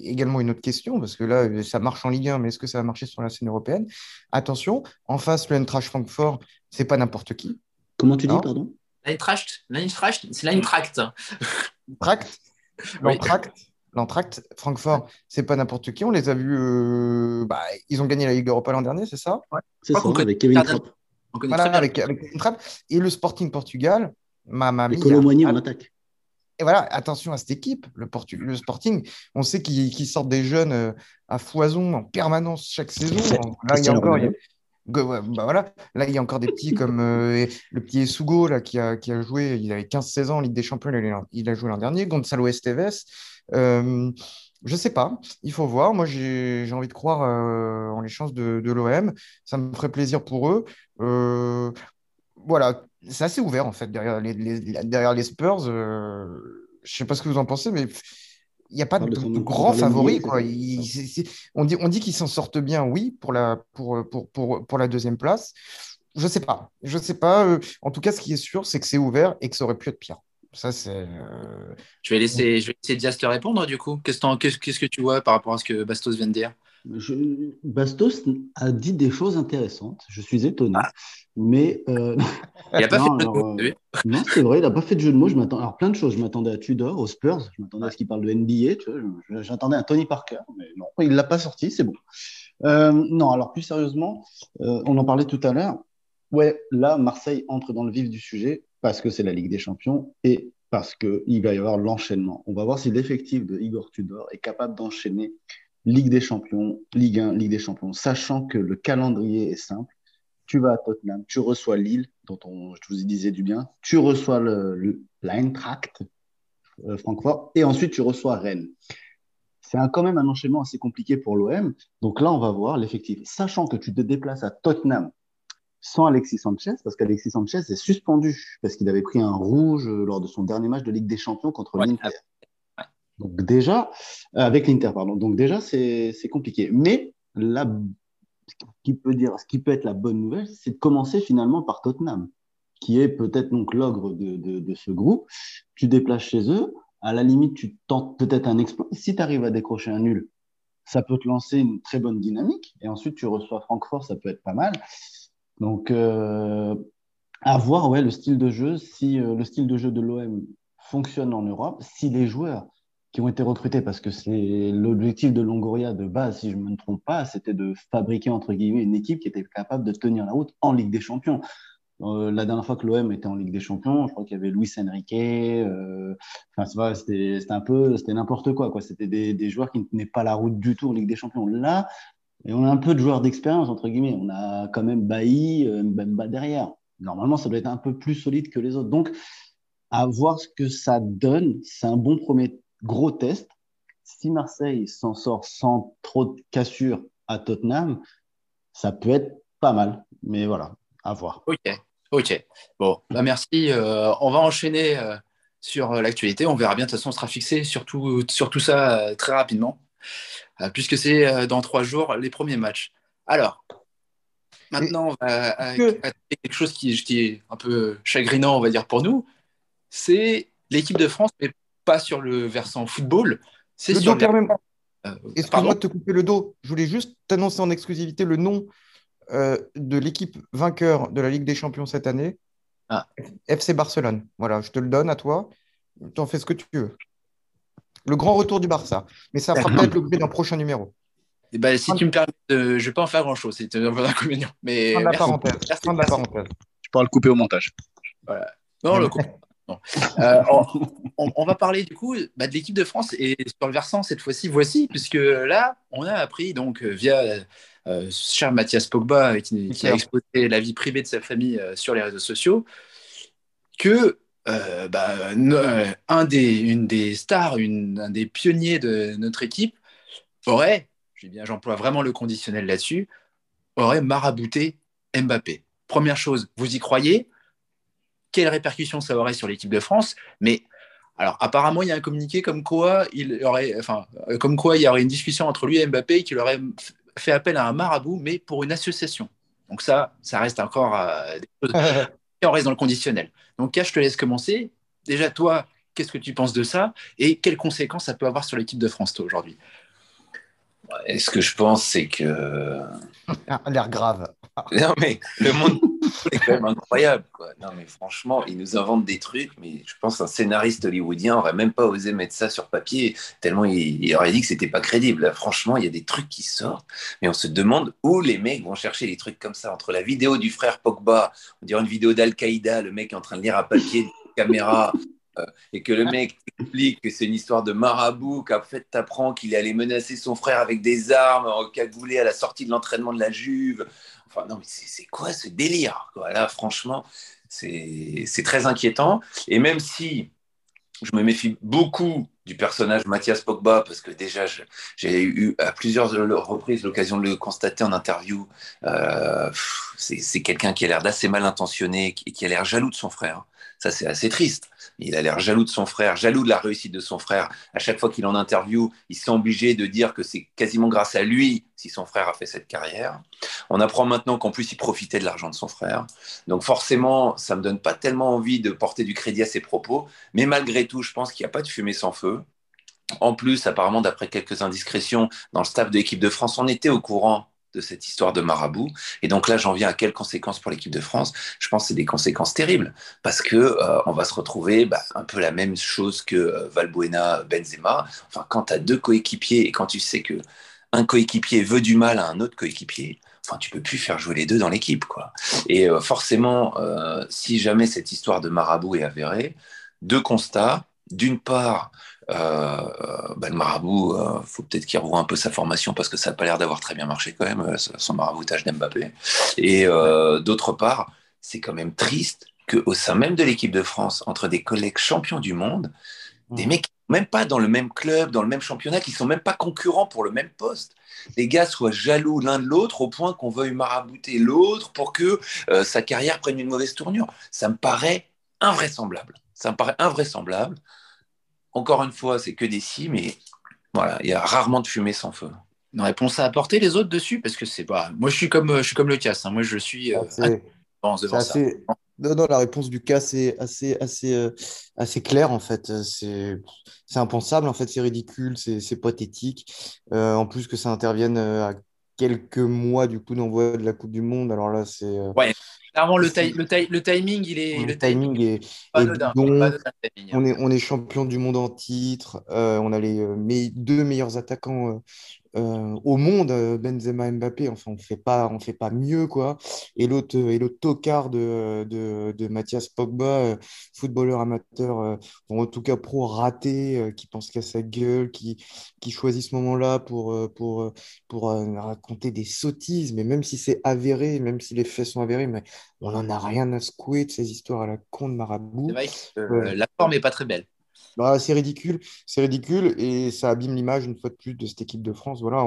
également une autre question, parce que là, ça marche en Ligue 1, mais est-ce que ça va marcher sur la scène européenne? Attention, en face, le Eintracht Francfort, c'est pas n'importe qui. Comment tu dis, pardon? L'Eintracht, c'est l'Eintracht. Tract L'Eintracht? l'entracte, Francfort, c'est pas n'importe qui. On les a vus. Euh, bah, ils ont gagné la Ligue Europa l'an dernier, c'est ça? C'est ça, avec Kevin Trapp. Voilà, avec, Kevin Trapp. Et le Sporting Portugal, ma, ma Et Colomboigny en attaque. et voilà, attention à cette équipe, le, le Sporting. On sait qu'ils sortent des jeunes euh, à foison en permanence chaque saison. Là, il y a encore, bah voilà. Là, il y a encore des petits comme euh, le petit Esugo là, qui, a, qui a joué, il avait 15-16 ans en Ligue des Champions, il a, joué l'an dernier. Gonzalo Esteves. Euh, je sais pas, il faut voir. Moi, j'ai envie de croire euh, en les chances de, de l'OM. Ça me ferait plaisir pour eux. Euh, voilà, c'est assez ouvert en fait derrière les, derrière les Spurs. Euh, je sais pas ce que vous en pensez, mais il n'y a pas de, grands favoris. Quoi. on dit, on dit qu'ils s'en sortent bien, oui, pour la, pour, pour, pour, pour la deuxième place. Je sais pas. Je sais pas. Euh, en tout cas, ce qui est sûr, c'est que c'est ouvert et que ça aurait pu être pire. Ça, c'est. Euh, je vais laisser, je vais laisser Diaz te répondre du coup. Qu'est-ce que tu vois par rapport à ce que Bastos vient de dire? Bastos a dit des choses intéressantes. Je suis étonné. Ah. Mais. Euh, il n'a pas fait de jeu de mots. Euh, non, c'est vrai, il n'a pas fait de jeu de mots. Je alors, plein de choses. Je m'attendais à Tudor, aux Spurs. Je m'attendais à ce qu'il parle de NBA. J'attendais à Tony Parker. Mais non, il ne l'a pas sorti. C'est bon. Euh, non, alors plus sérieusement, on en parlait tout à l'heure. Ouais, là, Marseille entre dans le vif du sujet parce que c'est la Ligue des Champions et parce qu'il va y avoir l'enchaînement. On va voir si l'effectif de Igor Tudor est capable d'enchaîner Ligue des Champions, Ligue 1, Ligue des Champions, sachant que le calendrier est simple. Tu vas à Tottenham, tu reçois Lille, dont on, je vous disais du bien, tu reçois le, l'Eintracht, euh, Francfort, et ensuite tu reçois Rennes. C'est quand même un enchaînement assez compliqué pour l'OM. Donc là, on va voir l'effectif. Sachant que tu te déplaces à Tottenham sans Alexis Sanchez, parce qu'Alexis Sanchez est suspendu, parce qu'il avait pris un rouge lors de son dernier match de Ligue des Champions contre l'Inter. Donc déjà, euh, avec l'Inter, pardon. Donc déjà, c'est compliqué. Mais là, ce qui peut dire, ce qui peut être la bonne nouvelle, c'est de commencer finalement par Tottenham, qui est peut-être donc l'ogre de, de, ce groupe. Tu déplaces chez eux, à la limite, tu tentes peut-être un exploit. Si tu arrives à décrocher un nul, ça peut te lancer une très bonne dynamique. Et ensuite, tu reçois Francfort, ça peut être pas mal. Donc, euh, à voir ouais, le style de jeu, si euh, le style de jeu de l'OM fonctionne en Europe, si les joueurs qui ont été recrutés parce que c'est l'objectif de Longoria de base, si je ne me trompe pas, c'était de fabriquer entre guillemets une équipe qui était capable de tenir la route en Ligue des Champions. Euh, la dernière fois que l'OM était en Ligue des Champions, je crois qu'il y avait Luis Enrique. Euh, c'était un peu, c'était n'importe quoi, quoi. C'était des, des, joueurs qui ne tenaient pas la route du tout en Ligue des Champions. Là, et on a un peu de joueurs d'expérience entre guillemets. On a quand même Bailly, euh, Mbemba derrière. Normalement, ça doit être un peu plus solide que les autres. Donc, à voir ce que ça donne. C'est un bon premier gros test. Si Marseille s'en sort sans trop de cassures à Tottenham, ça peut être pas mal. Mais voilà, à voir. Ok, ok. Bon, bah merci. Euh, on va enchaîner euh, sur l'actualité. On verra bien. De toute façon, on sera fixé sur tout, sur tout ça très rapidement, puisque c'est dans trois jours les premiers matchs. Alors, maintenant, on va quelque chose qui, qui, est un peu chagrinant, on va dire, pour nous. C'est l'équipe de France, mais pas sur le versant football. C'est sur même. Euh, Excuse-moi de te couper le dos. Je voulais juste t'annoncer en exclusivité le nom euh, de l'équipe vainqueur de la Ligue des Champions cette année. Ah. FC Barcelone. Voilà, je te le donne à toi. Tu en fais ce que tu veux. Le grand retour du Barça. Mais ça fera peut-être l'objet d'un prochain numéro. Et eh ben, si tu me permets, je ne vais pas en faire grand-chose. C'est un peu inconvénient. Mais fin de la parenthèse. Fin de la parenthèse. Je pourras le couper au montage. Voilà. Non, le coupe. Euh, on, va parler du coup bah, de l'équipe de France et sur le versant cette fois-ci, voici, puisque là, on a appris donc euh, via euh, cher Mathias Pogba qui, a exposé la vie privée de sa famille sur les réseaux sociaux que bah, un des, une des stars, un des pionniers de notre équipe aurait, j'emploie vraiment le conditionnel là-dessus, aurait marabouté Mbappé. Première chose, vous y croyez? Quelles répercussions ça aurait sur l'équipe de France? Mais alors, apparemment, il y a un communiqué comme quoi il aurait, enfin, euh, comme quoi il y aurait une discussion entre lui et Mbappé et qu'il aurait fait appel à un marabout, mais pour une association. Donc ça, ça reste encore euh, des choses. on reste dans le conditionnel. Donc, K, je te laisse commencer. Déjà, toi, qu'est-ce que tu penses de ça et quelles conséquences ça peut avoir sur l'équipe de France, toi, aujourd'hui? Est ce que je pense, c'est que. L'air grave. non, mais le monde est quand même incroyable. Quoi. Non, mais franchement, ils nous inventent des trucs, mais je pense qu'un scénariste hollywoodien n'aurait même pas osé mettre ça sur papier, tellement il, aurait dit que c'était pas crédible. franchement, il y a des trucs qui sortent, mais on se demande où les mecs vont chercher des trucs comme ça. Entre la vidéo du frère Pogba, on dirait une vidéo d'Al-Qaïda, le mec est en train de lire à papier, une caméra, et que le mec explique que c'est une histoire de marabout, qu'en fait, tu apprends qu'il allait menacer son frère avec des armes, cagoulé à la sortie de l'entraînement de la Juve. Enfin, non, mais c'est quoi ce délire quoi? Là, franchement, c'est très inquiétant. Et même si je me méfie beaucoup du personnage Mathias Pogba parce que déjà j'ai eu à plusieurs reprises l'occasion de le constater en interview. Euh, c'est quelqu'un qui a l'air d'assez mal intentionné et qui a l'air jaloux de son frère. Ça, c'est assez triste. Il a l'air jaloux de son frère, jaloux de la réussite de son frère. À chaque fois qu'il en interview, il s'est obligé de dire que c'est quasiment grâce à lui si son frère a fait cette carrière. On apprend maintenant qu'en plus, il profitait de l'argent de son frère. Donc forcément, ça ne me donne pas tellement envie de porter du crédit à ses propos. Mais malgré tout, je pense qu'il n'y a pas de fumée sans feu. En plus, apparemment, d'après quelques indiscrétions dans le staff de l'équipe de France, on était au courant de cette histoire de marabout. Et donc là, j'en viens à quelles conséquences pour l'équipe de France? Je pense que c'est des conséquences terribles parce que euh, on va se retrouver bah, un peu la même chose que euh, Valbuena, Benzema. Enfin, quand tu as deux coéquipiers et quand tu sais que un coéquipier veut du mal à un autre coéquipier, enfin, tu peux plus faire jouer les deux dans l'équipe, quoi. Et euh, forcément, si jamais cette histoire de marabout est avérée, deux constats. D'une part, bah, le marabout, il euh, faut peut-être qu'il revoie un peu sa formation parce que ça n'a pas l'air d'avoir très bien marché quand même, euh, son maraboutage d'Mbappé. Et d'autre part, c'est quand même triste qu'au sein même de l'équipe de France, entre des collègues champions du monde, des mecs même pas dans le même club, dans le même championnat, qui sont même pas concurrents pour le même poste, les gars soient jaloux l'un de l'autre au point qu'on veuille marabouter l'autre pour que sa carrière prenne une mauvaise tournure. Ça me paraît invraisemblable. Ça me paraît invraisemblable encore une fois, c'est que des si, mais voilà, il y a rarement de fumée sans feu. Une réponse à apporter les autres dessus Parce que c'est pas. Moi, je suis comme, je suis comme le casse. Hein. Moi, je suis. Euh, assez... Non, non, la réponse du cas, c'est assez, assez, euh, assez clair, en fait. C'est impensable, en fait, c'est ridicule, c'est pathétique. Euh, en plus que ça intervienne à quelques mois du coup d'envoi de la Coupe du Monde. Alors là, c'est. Ouais, Clairement, le, le, le, timing, il est. Le, timing est. on, est on est champion du monde en titre. Euh, on a les euh, deux meilleurs attaquants euh, euh, au monde, euh, Benzema Mbappé, enfin, on fait pas, on fait pas mieux, quoi. Et l'autre, et l'autre tocard de, de, de, Mathias Pogba, euh, footballeur amateur, en tout cas pro raté, qui pense qu'à sa gueule, qui, qui choisit ce moment-là pour, pour, pour raconter des sottises, mais même si c'est avéré, même si les faits sont avérés, mais on n'en a rien à secouer de ces histoires à la con de marabout. la forme n'est pas très belle. Bah, c'est ridicule, c'est ridicule et ça abîme l'image une fois de plus de cette équipe de France. Voilà,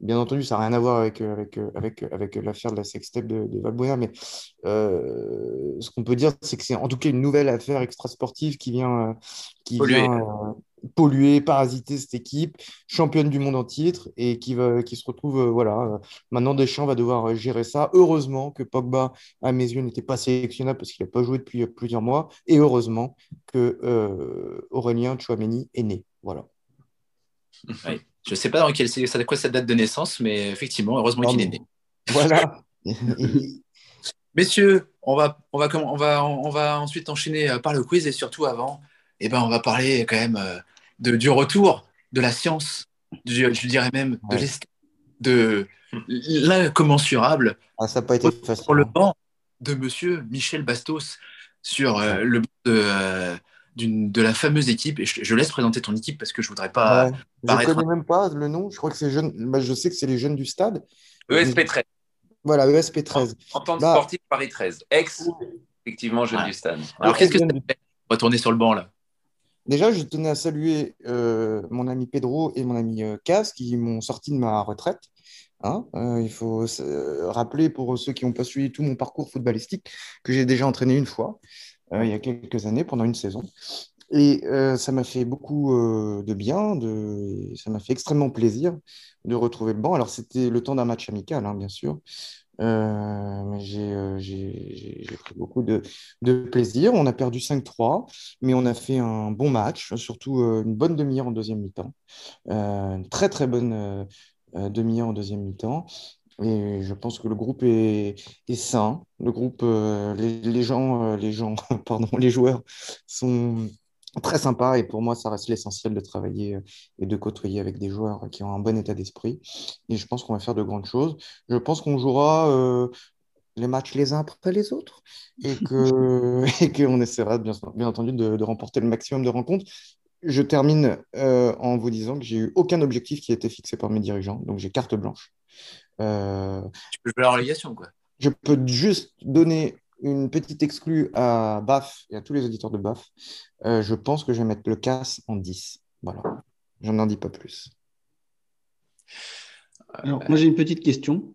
bien entendu, ça n'a rien à voir avec, euh, avec, euh, avec, avec l'affaire de la sextape de, de Valbuena, mais euh, ce qu'on peut dire, c'est que c'est en tout cas une nouvelle affaire extrasportive qui vient, qui vient polluer, parasiter cette équipe, championne du monde en titre, et qui, va, qui se retrouve, euh, voilà, euh, maintenant Deschamps va devoir euh, gérer ça. Heureusement que Pogba, à mes yeux, n'était pas sélectionnable parce qu'il n'a pas joué depuis plusieurs mois, et heureusement que Aurélien Chouameni est né. Voilà. Je ne sais pas dans quelle, c'est quoi sa date de naissance, mais effectivement, heureusement qu'il est né. Voilà. Messieurs, on va, on, va, on, va, on va ensuite enchaîner par le quiz et surtout avant, eh ben, on va parler quand même de, du retour de la science, je dirais même de de l'incommensurable. Ah, ça n'a pas été facile. Pour le banc de monsieur Michel Bastos sur euh, le banc de, euh, de la fameuse équipe. Et je, laisse présenter ton équipe parce que je ne voudrais pas. Je ne connais même pas le nom. Je crois que c'est jeune. Bah, je sais que c'est les jeunes du stade. ESP 13. Voilà, ESP 13. En, tant que sportif Paris 13. Ex, effectivement, jeune du stade. Alors, qu'est-ce que ça fait Retourner sur le banc là? Déjà, je tenais à saluer euh, mon ami Pedro et mon ami euh, qui m'ont sorti de ma retraite. Hein. Euh, il faut rappeler pour ceux qui n'ont pas suivi tout mon parcours footballistique que j'ai déjà entraîné une fois, il y a quelques années, pendant une saison. Et ça m'a fait beaucoup de bien, de... ça m'a fait extrêmement plaisir de retrouver le banc. Alors, c'était le temps d'un match amical, hein, bien sûr. Euh, euh, j'ai pris beaucoup de, plaisir. On a perdu 5-3, mais on a fait un bon match, surtout euh, une bonne demi-heure en deuxième mi-temps. une très très bonne demi-heure en deuxième mi-temps. Et je pense que le groupe est, est sain. Le groupe, les, les, gens, les gens, pardon, les joueurs sont très sympa et pour moi, ça reste l'essentiel de travailler euh, et de côtoyer avec des joueurs qui ont un bon état d'esprit. Et je pense qu'on va faire de grandes choses. Je pense qu'on jouera euh, les matchs les uns après les autres et que et qu'on essaiera bien, bien entendu de, de remporter le maximum de rencontres. Je termine euh, en vous disant que j'ai eu aucun objectif qui a été fixé par mes dirigeants, donc j'ai carte blanche. Euh, Tu peux jouer la relégation, quoi. je peux juste donner une petite exclue à BAF et à tous les auditeurs de BAF. Euh, je pense que je vais mettre le casse en 10. Voilà. Je n'en dis pas plus. Alors, moi, j'ai une petite question.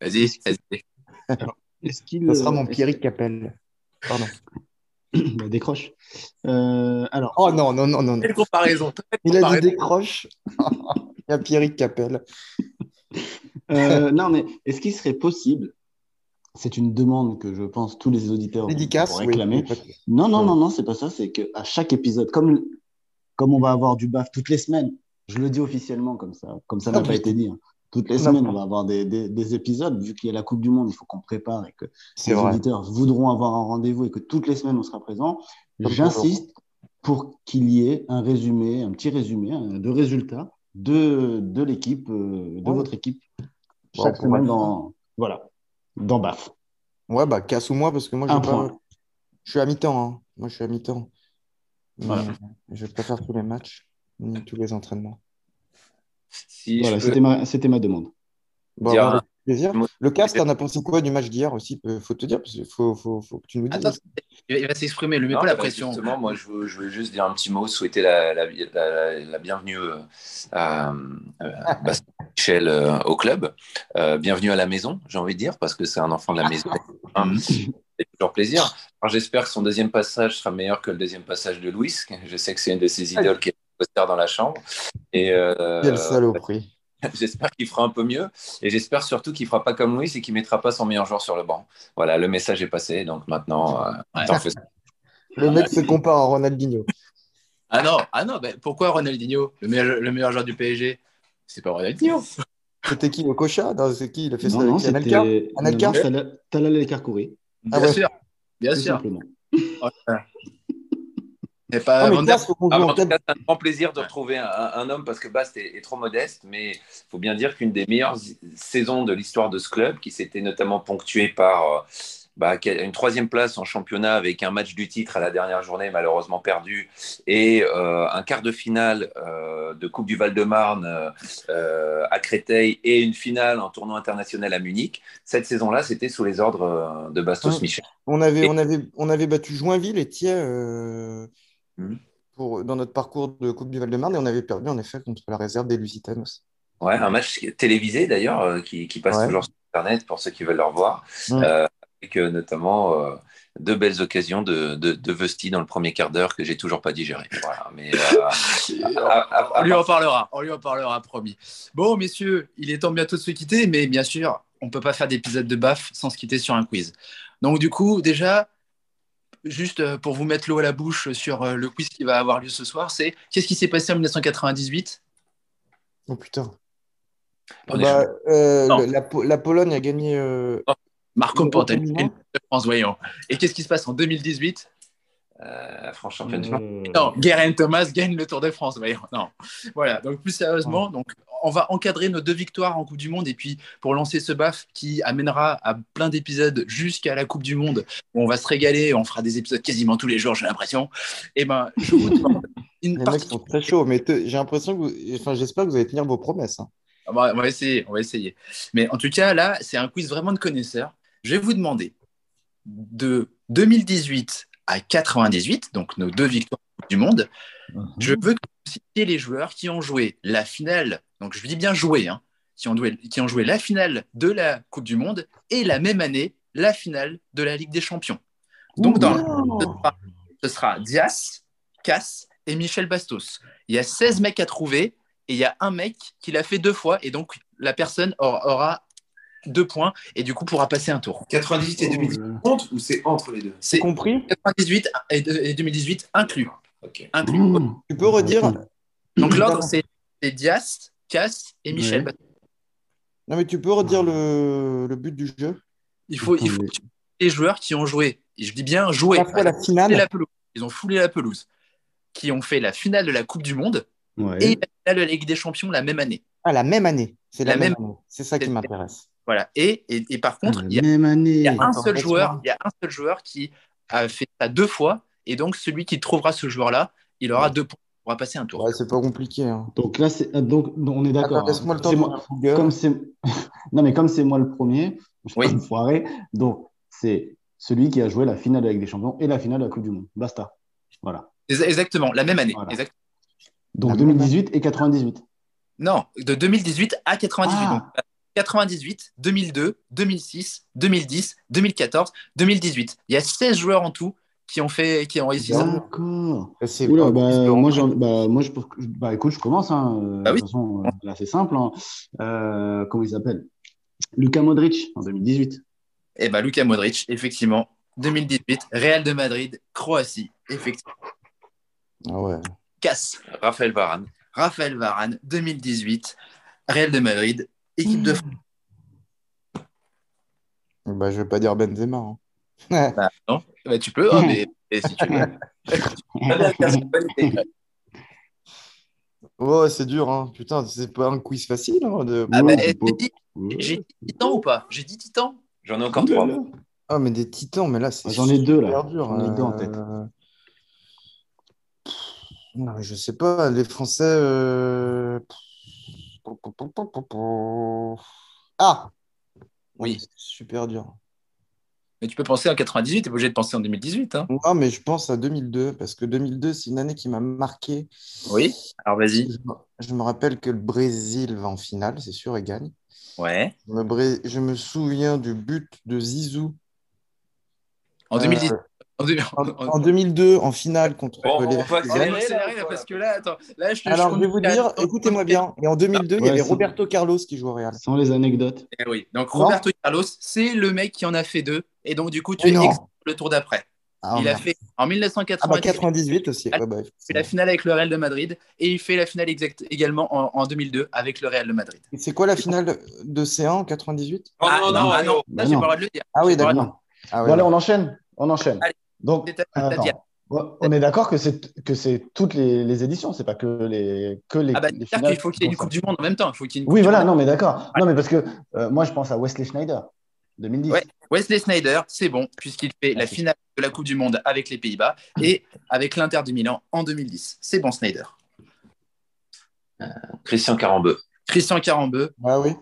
Vas-y, vas-y. Est-ce qu'il Ça sera euh, mon Pierrick Capel. Pardon. bah, décroche. Euh, alors, Oh non, non, non, non. Quelle comparaison Il a dit décroche. Il y a Pierrick Capel. euh, non, mais est-ce qu'il serait possible, c'est une demande que je pense tous les auditeurs Dédicace, vont oui. réclamer. Non, non, non, non, c'est pas ça. C'est qu'à chaque épisode, comme, comme on va avoir du BAF toutes les semaines, je le dis officiellement comme ça, comme ça n'a Ah, pas été dit. hein. Toutes les semaines, on va avoir des, des- des épisodes. Vu qu'il y a la Coupe du Monde, il faut qu'on prépare et que les vrai. auditeurs voudront avoir un rendez-vous et que toutes les semaines, on sera présent. J'insiste pour qu'il y ait un résumé, un petit résumé un- de résultats de, de l'équipe, euh, de Ouais. votre équipe, chaque semaine ma- dans, voilà, dans BAF. Ouais, bah casse ou moi parce que moi je, pas- suis à mi-temps. hein. Moi je suis à mi-temps. Voilà. Je vais pas faire tous les matchs ni tous les entraînements. Si Voilà, peux c'était ma, c'était ma demande. Bon, dire bah, plaisir. Le cast, t'en as pensé quoi du match d'hier aussi? Faut te dire, parce qu'il faut, faut, faut que tu nous dises. Attends, il va- s'exprimer, lui mets pas la pression. Justement, moi, je veux, je veux juste dire un petit mot, souhaiter la, la, la, la bienvenue euh, à, à Bastien Michel euh, au club. Euh, bienvenue à la maison, j'ai envie de dire, parce que c'est un enfant de la maison. C'est toujours plaisir. J'espère que son deuxième passage sera meilleur que le deuxième passage de Louis. Je sais que c'est une de ses idoles qui est dans la chambre. Et euh, Quelle saloperie. J'espère qu'il fera un peu mieux et j'espère surtout qu'il fera pas comme Louis et qu'il mettra pas son meilleur joueur sur le banc. Voilà, le message est passé, donc maintenant, euh, Ouais. Le mec se compare à Ronaldinho. Ah non, ah non, bah, pourquoi Ronaldinho, le meilleur, le meilleur joueur du PSG C'est pas Ronaldinho. C'était qui le Cocha? Non, c'est qui? Il a fait ça Non, non, avec Anelka? c'était Anelka non, non, Tala- Talal El Karkouri, Bien Ah ouais. sûr, bien tout sûr. simplement. Pas Ah, mais Van Ah, en tout cas, c'est un grand plaisir de retrouver un, un homme parce que Bast est, est trop modeste, mais il faut bien dire qu'une des meilleures saisons de l'histoire de ce club, qui s'était notamment ponctuée par euh, bah, une troisième place en championnat avec un match du titre à la dernière journée malheureusement perdu et euh, un quart de finale euh, de Coupe du Val-de-Marne euh, à Créteil et une finale en tournoi international à Munich. Cette saison-là, c'était sous les ordres de Bastos. Michel. On avait, Et- on avait, on avait battu Joinville et Thiers Mhm. pour, dans notre parcours de Coupe du Val-de-Marne et on avait perdu en effet contre la réserve des Lusitanos. Ouais, un match télévisé d'ailleurs euh, qui, qui passe Ouais. toujours sur Internet pour ceux qui veulent le revoir. Mm. Euh, avec euh, notamment euh, deux belles occasions de, de, de Vesti dans le premier quart d'heure que j'ai toujours pas digéré. Voilà, mais euh, à- à- à- On lui en parlera, on lui en parlera, promis. Bon, messieurs, il est temps bientôt de se quitter, mais bien sûr, on peut pas faire d'épisode de BAF sans se quitter sur un quiz. Donc, du coup, déjà, juste euh, pour vous mettre l'eau à la bouche sur euh, le quiz qui va avoir lieu ce soir, c'est qu'est-ce qui s'est passé en 1998 Oh putain. Bah, euh, la, Po- la Pologne a gagné. euh, Marco Le Pantani, France, voyons. Et qu'est-ce qui se passe en 2018 euh, franc champion du monde. Euh, Non, Guerin Thomas gagne le Tour de France, voyons. Non. Voilà, donc plus sérieusement, donc, on va encadrer nos deux victoires en Coupe du Monde et puis pour lancer ce BAF qui amènera à plein d'épisodes jusqu'à la Coupe du Monde où on va se régaler, on fera des épisodes quasiment tous les jours, j'ai l'impression. Et ben, je vous demande une les mecs sont très chauds, mais te- j'ai l'impression que vous, enfin, j'espère que vous allez tenir vos promesses. hein. On va, on va essayer, on va essayer. Mais en tout cas, là, c'est un quiz vraiment de connaisseurs. Je vais vous demander de 2018 à 98, donc nos deux victoires du monde, je veux que vous citiez les joueurs qui ont joué la finale, donc je dis bien joué, hein, qui, ont joué, qui ont joué la finale de la Coupe du Monde et la même année, la finale de la Ligue des Champions. Donc, dans, ce, sera, ce sera Dias, Cass et Michel Bastos. Il y a 16 mecs à trouver et il y a un mec qui l'a fait deux fois et donc la personne aura, aura deux points et du coup pourra passer un tour. 98 et 2018 Oh, compte ou c'est entre les deux C'est compris? 98 et et 2018 inclus. Mmh. Tu peux redire Donc l'ordre c'est Dias, Cass et Michel. Non, mais tu peux redire le, le but du jeu Il faut, il les joueurs qui ont joué, et je dis bien joué, À la fois la ils ont finale. foulé la pelouse, ils ont foulé la pelouse, qui ont fait la finale de la Coupe du Monde Ouais. et la finale de la Ligue des Champions la même année. Ah, la même année. C'est la, La même même- année. C'est ça qui m'intéresse. Voilà. Et, et, et par contre, il y y a un Attends, seul laisse-moi. joueur, il y a un seul joueur qui a fait ça deux fois, et donc celui qui trouvera ce joueur-là, il aura deux points. On va passer un tour. Ouais, c'est pas compliqué. hein. Donc là, c'est donc on est d'accord. Attends, laisse-moi le hein. temps de moi- comme c'est non mais comme c'est moi le premier, je Oui. foirer. Donc c'est celui qui a joué la finale avec des champions et la finale de la Coupe du Monde. Basta. Voilà. Ex- Exactement, la même année. Voilà. Exact- Donc La même 2018 et 98. Non, de 2018 à 98. Ah. Donc, 98, 2002, 2006, 2010, 2014, 2018. Il y a 16 joueurs en tout qui ont fait, qui ont réussi ça. D'accord. Oula, bah, moi, bah, moi, je, bah, écoute, je commence. Hein. Euh, Bah oui. De toute façon, euh, là, c'est simple. hein. Euh, comment il s'appelle? Luka Modric en 2018. Et bah, Luka Modric, effectivement. 2018, Real de Madrid, Croatie, effectivement. Ah ouais. Casse. Raphaël Varane. Raphaël Varane, 2018, Real de Madrid, équipe de France. Bah, je vais pas dire Benzema. hein. Bah, non, Bah, tu peux, hein, mais, mais si tu veux. Ouais, c'est dur, hein. Putain, c'est pas un quiz facile. hein, de... Ah, bah, c'est j'ai pas- dit- Ouais. j'ai dit titan ou pas? J'ai dit titan J'en ai encore trois. Ah, mais des titans, mais là, c'est J'en ai deux, là. super dur. J'en ai deux en tête. euh. Non, mais je sais pas, les Français. euh, Ah! Oui. c'est super dur. Mais tu peux penser en 98, tu es obligé de penser en 2018. Hein. Non, mais je pense à 2002, parce que 2002, c'est une année qui m'a marqué. Oui, alors vas-y. Je me- je me rappelle que le Brésil va en finale, c'est sûr, et gagne. Ouais. Je me, bré- je me souviens du but de Zizou En 2010. euh, en deux- en, en- en 2010 en finale contre Bon, les on va On va Leverkusen. accélérer, là, parce que là, attends, là, je Alors, je je vais vous dire, écoutez-moi bien. Et en 2002, il y avait Roberto Carlos qui joue au Real. Sans les anecdotes. Eh oui. Donc Non. Roberto Carlos, c'est le mec qui en a fait deux. Et donc, du coup, tu es le tour d'après. Ah, il a fait en Ah, bah, 1998, 98 aussi. Ouais, bah, il fait la finale avec le Real de Madrid. Et il fait la finale exacte également en, en 2002 avec le Real de Madrid. Et C'est quoi la finale de C1 en 98 Oh, ah, non, non, non, ah, non, Bah là, j'ai non. pas le droit de le dire. Ah oui, J'ai d'accord. Ah, allez, ouais. on enchaîne. On enchaîne. Allez. Donc, attends. on est d'accord que c'est que c'est toutes les, les éditions, c'est pas que les que les. Ah bah, les qu'il faut qu'il y ait une Coupe du Monde en même temps. Il faut qu'il y ait une ça. Oui, voilà, non, mais d'accord. Non, mais parce que euh, moi, je pense à Wesley Schneider, 2010. Ouais. Wesley Snyder, c'est bon, puisqu'il fait la finale de la Coupe du Monde avec les Pays-Bas et avec l'Inter du Milan en 2010. C'est bon, Snyder. Christian Carambeu. Christian Carambeu, Ah oui.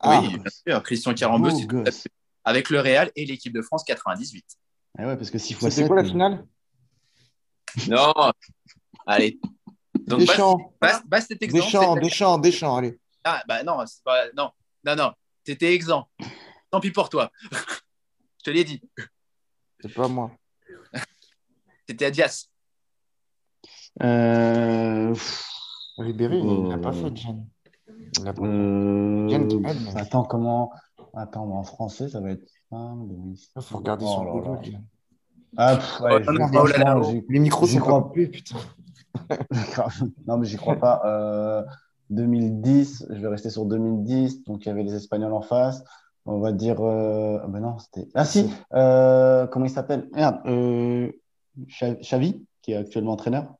Ah, oui, bien sûr. Christian Carambeu, c'est avec le Real et l'équipe de France 98. Eh ouais, parce que 6 fois C'était 7. quoi la finale? Non. Allez. Donc, Deschamps. Bah, bah, cet exemple. Deschamps, c'est- Deschamps, Deschamps, allez. Ah, bah non, c'est pas... non, non, non, t'étais exempt. Tant pis pour toi. Je te l'ai dit. C'est pas moi. T'étais à Dias. Euh, Ribéry, il n'a pas Euh, fait Jeanne. Il a pas- euh, mais- attends, comment. Attends, en français, ça va être. Simple, 2006. Il faut regarder Oh. Jeanne. Ah, pff, ouais, Oh, non, oh là là, j'y- Les micros J'y crois. coupés, putain. non, mais j'y crois pas. Euh, 2010, je vais rester sur 2010. Donc, il y avait les Espagnols en face. On va dire. euh, Ah, ben non, c'était. Ah, si. euh, comment il s'appelle? Merde. Euh... Cha- Xavi, qui est actuellement entraîneur.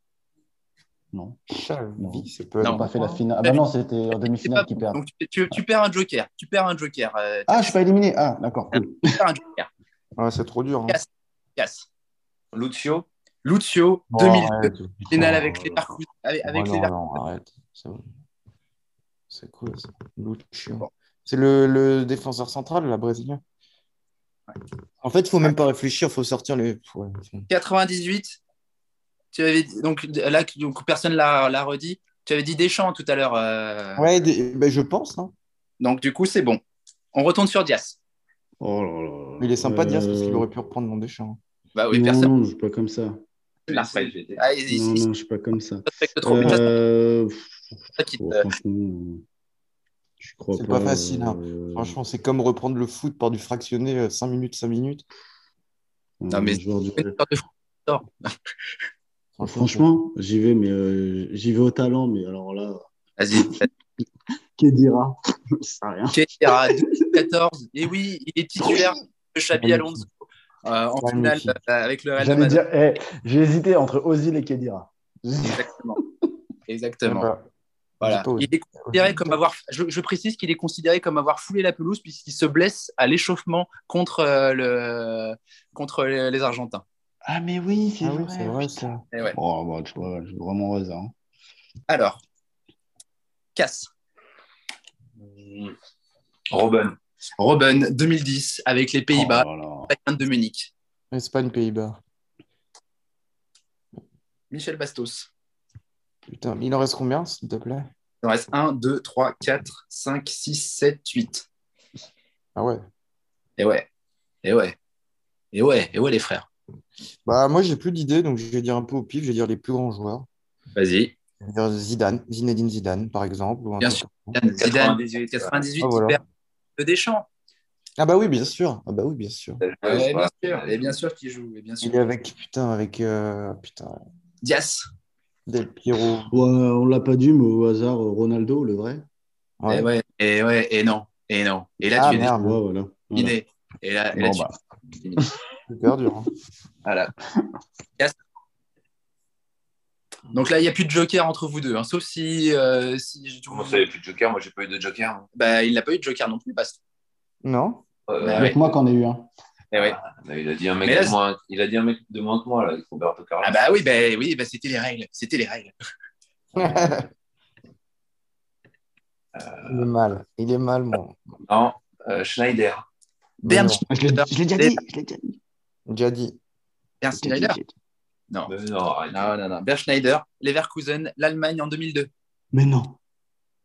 Non, Chavi, c'est pas. ils Non. n'ont pas fait la finale. Ah, bah non, c'était en demi-finale bon. perdent. Donc tu, tu- tu perds un joker. Tu perds un joker. euh, Ah, je suis pas éliminé. Ah, d'accord. cool. tu perds un joker. Ouais, c'est trop dur. hein. Casse. Casse. Lucio. Lucio, Oh, 2002, arrête. finale avec les. Avec, avec oh, non, arrête. C'est bon. C'est quoi ça Lucio. C'est le, le défenseur central, là, brésilien. En fait, il faut même pas réfléchir, il faut sortir les. Ouais, c'est bon. 98. Tu avais dit- donc là donc personne l'a l'a redit. Tu avais dit Deschamps tout à l'heure. euh, Ouais, des- ben, je pense. hein. Donc du coup c'est bon. On retourne sur Dias. Oh là là. Il est sympa, Diaz, parce qu'il Euh, aurait pu reprendre mon Deschamps. Bah oui non, personne. non, je suis pas comme ça. Marseille, j'étais. Ah, Non, non, je suis pas comme ça. Dias, Euh, ça qui te- oh, franchement, euh, je crois C'est pas. pas facile, hein. euh, Franchement, c'est comme reprendre le foot par du fractionné 5 minutes, 5 minutes. Non, mais- Franchement, j'y vais, mais euh, j'y vais au talent, mais alors là, Vas-y. Kedira, je sais rien. Kedira, 2014. Et oui, il est titulaire de Xabi Alonso euh, en finale euh, avec le Real Madrid. eh, j'ai hésité entre Ozil et Kedira. Exactement. Eh Exactement. ben, Voilà. J'ai pas- Il est considéré comme avoir, je, je précise qu'il est considéré comme avoir foulé la pelouse puisqu'il se blesse à l'échauffement contre, le, contre les, les Argentins. Ah, mais oui, c'est Ah oui, vrai. c'est vrai ça. Et ouais. Oh, bah, tu vois, j'ai vraiment hasard. hein. Alors, casse. Robin. Robben, 2010, avec les Pays-Bas, Oh de Munich. Espagne, Pays-Bas. Michel Bastos. Putain, il en reste combien, s'il te plaît? Il en reste 1, 2, 3, 4, 5, 6, 7, 8. Ah ouais. Et ouais. Et ouais. Et ouais. Et ouais, les frères. Bah, moi, j'ai plus d'idées, donc je vais dire un peu au pif, je vais dire les plus grands joueurs. Vas-y. Je vais dire Zidane, Zinedine Zidane, par exemple. ou un Bien sûr. Zidane, 98. 98, Ah, voilà. le Deschamps. Ah bah oui, bien sûr. Ah bah oui, bien sûr. Ouais, bien sûr. Et bien sûr qu'il joue. Et bien sûr. Il est avec, putain, avec, euh, putain, Dias. Del Piero. Ouais, on l'a pas dit, mais au hasard, Ronaldo, le vrai. Ouais. Et ouais. Et ouais. Et non. Et non. Et là, Ah tu es merde, voilà. Voilà. Et là, et là, Bon, tu- bah. Super dur. hein. Voilà. Donc là, il n'y a plus de joker entre vous deux, hein, sauf si, euh, si Comment ça, il n'y a plus de joker? Moi, j'ai pas eu de joker. hein. bah, il n'a pas eu de joker non plus. Bast. Non Euh, Bah, Avec moi qu'on eu un. Eh ouais. Ah, il, a dit un mec Mais là, de moins, il a dit un mec de moins que moi, là, Roberto Carlos. Ah bah oui, bah, oui bah, c'était les règles. C'était les règles. Il est mal. Il est mal, mon. Non, euh, Schneider. L'ai Schneider. je l'ai déjà dit. Je l'ai déjà dit. Déjà dit. Bernd Je l'ai Schneider. Non. Non. Non, non, non. Bernd Schneider, Leverkusen, l'Allemagne en 2002. Mais non.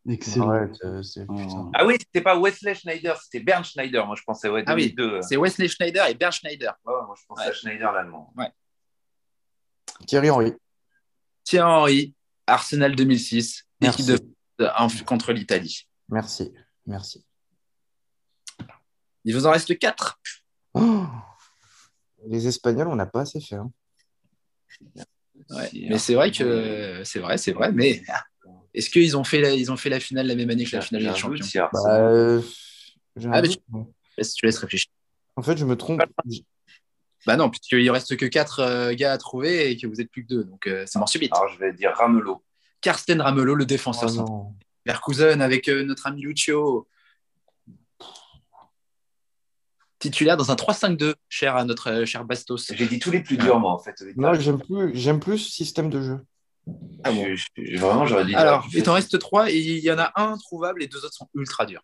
Excellent. C'est- Oh. Ah oui, c'était pas Wesley Schneider, c'était Bernd Schneider. Moi, je pensais, ouais, Ah oui. 2002. C'est Wesley Schneider et Bernd Schneider. Ouais, moi, je pensais Ouais. à Schneider, l'allemand. Thierry Henry. Thierry Henry, Arsenal 2006, équipe Merci. de en- contre l'Italie. Merci. Merci. Il vous en reste 4. Oh Les Espagnols, on n'a pas assez fait. hein. Mais c'est vrai que c'est vrai, c'est vrai. Mais est-ce qu'ils ont fait la, ils ont fait la finale la même année que la finale des champions? Bah, euh, Ah, mais doute. Laisse- Tu laisses réfléchir. En fait, je me trompe. Bah non, puisqu'il reste que 4 gars à trouver et que vous êtes plus que deux, donc euh, c'est mort subite. Alors, je vais dire Ramelot. Karsten Ramelot, le Oh défenseur. Leverkusen avec euh, notre ami Lucio. Titulaire dans un 3-5-2, cher à notre euh, cher Bastos. J'ai dit tous les plus durs, moi, en fait. Non, j'aime plus, j'aime plus ce système de jeu. Ah bon. Je- je- vraiment, j'aurais dit. Alors, il t'en reste 3 et il y en a un trouvable et deux autres sont ultra durs.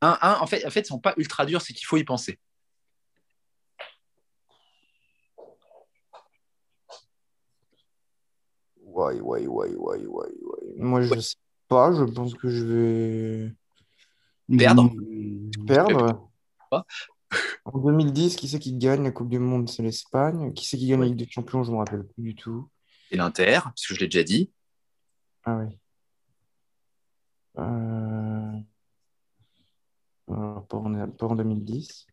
Un, un en fait, en fait, ils sont pas ultra durs, c'est qu'il faut y penser. Ouais, ouais, ouais, ouais, ouais, ouais. Moi, je sais pas. Je pense que je vais Perdre. Mmh. perdre. Pas. En 2010, qui c'est qui gagne la Coupe du Monde? C'est l'Espagne. Qui c'est qui gagne la Ligue des Champions? Je me rappelle plus du tout. Et l'Inter, parce que je l'ai déjà dit. Ah oui. Euh... alors, pas, en, pas en 2010.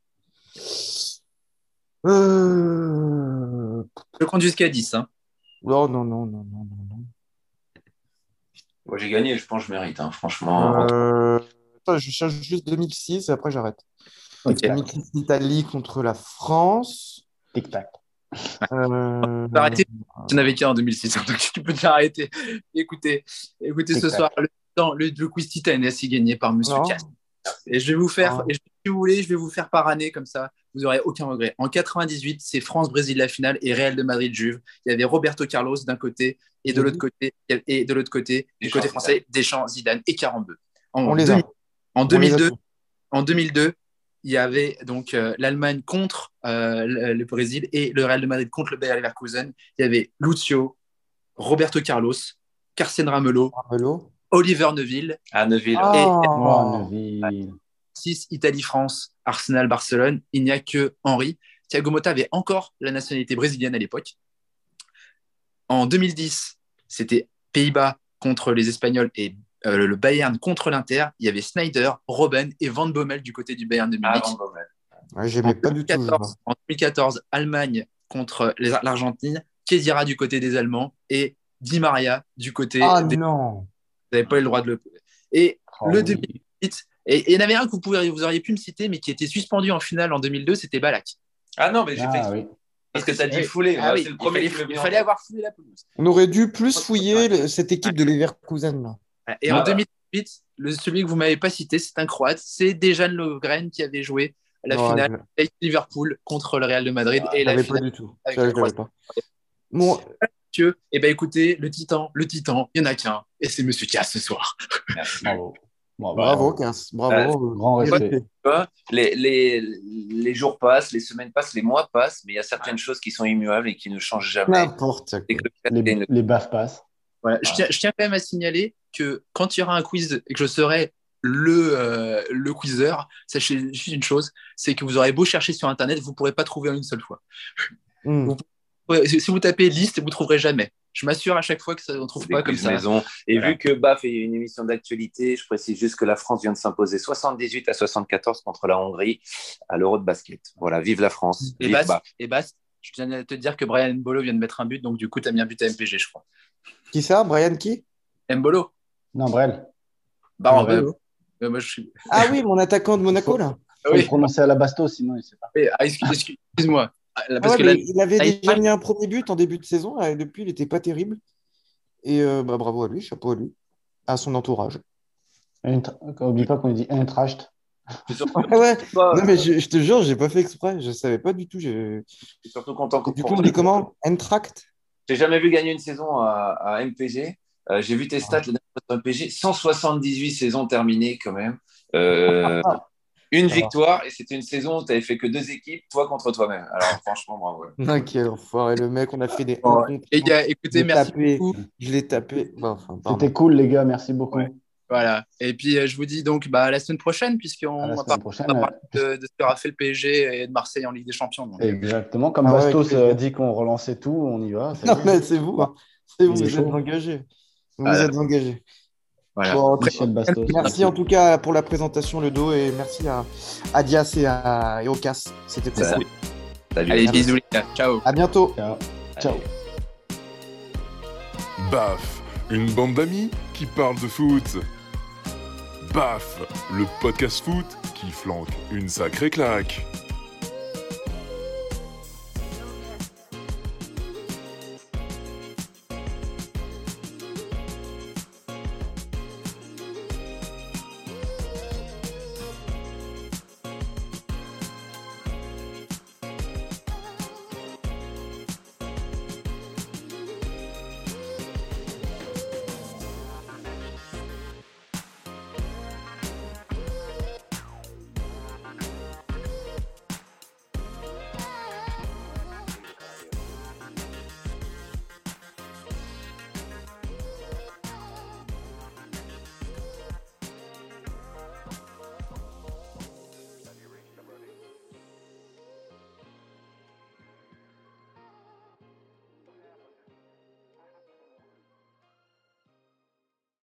Euh... Je compte jusqu'à 10. Hein. Non, non, non, non, non, non, non. Moi, j'ai gagné, je pense que je mérite, hein, franchement. Euh, attends, je cherche juste 2006 et après j'arrête. Ok. 2006, l'Italie contre la France. Tic-tac. Euh, arrêter. Tu n'avais qu'un en 2006, donc tu peux déjà arrêter. Écoutez, écoutez ce soir, le, non, le, le quiz Titan est ainsi gagné par Monsieur. Cass? Et je vais vous faire, Ah. et je- si vous voulez, je vais vous faire par année comme ça, vous n'aurez aucun regret. En 98, c'est France-Brésil la finale et Real de Madrid-Juve. Il y avait Roberto Carlos d'un côté et de Mhm. l'autre côté, et de l'autre côté, du côté français, Deschamps, Zidane et 42. En, On les a. en On les a 2002, tous. en 2002, il y avait donc euh, l'Allemagne contre euh, le, le Brésil et le Real de Madrid contre le Bayer Leverkusen. Il y avait Lucio, Roberto Carlos, Carsten Ramelot, Vélo. Oliver Neuville, À Neuville. Et- Oh, Neville. 6 Italie-France, Arsenal-Barcelone. Il n'y a que Henri. Thiago Motta avait encore la nationalité brésilienne à l'époque. En 2010, c'était Pays-Bas contre les Espagnols et euh, le Bayern contre l'Inter. Il y avait Snyder, Robben et Van Bommel du côté du Bayern de Ah, Munich. Van Bommel. Ouais, J'aimais pas du tout. ce 2014, joueur. en 2014, Allemagne contre les- l'Argentine, Kedira du côté des Allemands et Di Maria du côté Ah des... non. Vous n'avez pas eu le droit de le... Et Oh, le oui. 2008, et et il y en avait un que vous, pouvez, vous auriez pu me citer, mais qui était suspendu en finale en 2002, c'était Balak. Ah non, mais j'ai fait Ah oui. Parce que t'as dit. Ah oui, le il premier fallait, il en fallait avoir foulé la pelouse. On aurait dû plus fouiller le- cette équipe de Leverkusen. Là. Et en 2008, le, celui que vous m'avez pas cité, c'est un Croate. C'est Dejan Lovren qui avait joué la Non, finale avec Liverpool contre le Real de Madrid et Je la l'avais pas finale du tout. avec Ça, je la l'avais pas. Bon, Monsieur, eh ben écoutez, le titan, le titan, il y en a qu'un, et c'est Monsieur Cass ce soir. Merci. Bravo. Bravo. bravo, 15. Bravo. Grand respect. les, les, les jours passent, les semaines passent, les mois passent, mais il y a certaines choses qui sont immuables et qui ne changent jamais. N'importe Et Les, les baffes passent. Voilà. Je, tiens, je tiens quand même à signaler que quand il y aura un quiz et que je serai le, euh, le quizeur, sachez juste une chose, c'est que vous aurez beau chercher sur Internet, vous ne pourrez pas trouver en une seule fois. Hmm. Si si vous tapez liste, vous ne trouverez jamais. Je m'assure à chaque fois que ça ne trouve pas comme ça. maison. Et Voilà. vu que BAF est une émission d'actualité, je précise juste que la France vient de s'imposer 78 à 74 contre la Hongrie à l'Euro de basket. Voilà, vive la France. Et vive et Bast, je tiens à te dire que Brian Mbolo vient de mettre un but, donc du coup, tu as mis un but à MPG, je crois. Qui ça? Brian qui? Mbolo Non, Brel. Bah, je suis... Ah oui, mon attaquant de Monaco, là. Ah Faut oui. le prononcer à la Basto, sinon il sait pas. Ah, excuse- excuse- Excuse-moi. Ah, là, Ah Parce ouais, que il avait Ah, il- déjà mis un premier but en début de saison, et depuis, il n'était pas terrible. Et euh, bah, bravo à lui, chapeau à lui, à son entourage. Eintra- Oublie pas qu'on dit Eintracht. Je suis surtout, Ah ouais, pas- non, mais je, je te jure, j'ai pas fait exprès, je savais pas du tout. je suis surtout content que Du coup, on dit comment? Entract J'ai jamais vu gagner une saison à, à MPG. Euh, J'ai vu tes stats la dernière fois sur MPG. 178 saisons terminées quand même. Euh, une victoire et c'était une saison où tu n'avais fait que deux équipes, toi contre toi-même. Alors franchement, bravo. Quel enfoiré, le mec, on a fait des. Oh, les gars, écoutez, merci tapé. beaucoup. Je l'ai tapé. Bon, enfin. C'était cool, les gars. Merci beaucoup. Ouais. Voilà. Et puis, euh, je vous dis donc bah, à la semaine prochaine, puisqu'on va semaine parler prochaine. on va parler de, de ce qu'a fait le PSG et de Marseille en Ligue des Champions. donc. Exactement. Comme Ah ouais, Bastos euh, dit qu'on relançait tout, on y va. Non, mais c'est vous, hein. c'est vous, vous êtes engagés. Vous Voilà. êtes. Voilà. Bon, Bastos. Merci en tout cas pour la présentation, le dos, et merci à, à Dias et, à, et au Cass. C'était très cool. Salut. Allez, bisous les gars. Ciao. À bientôt. Ciao. Ciao. Baf, une bande d'amis qui parle de foot. Baf, le podcast foot qui flanque une sacrée claque.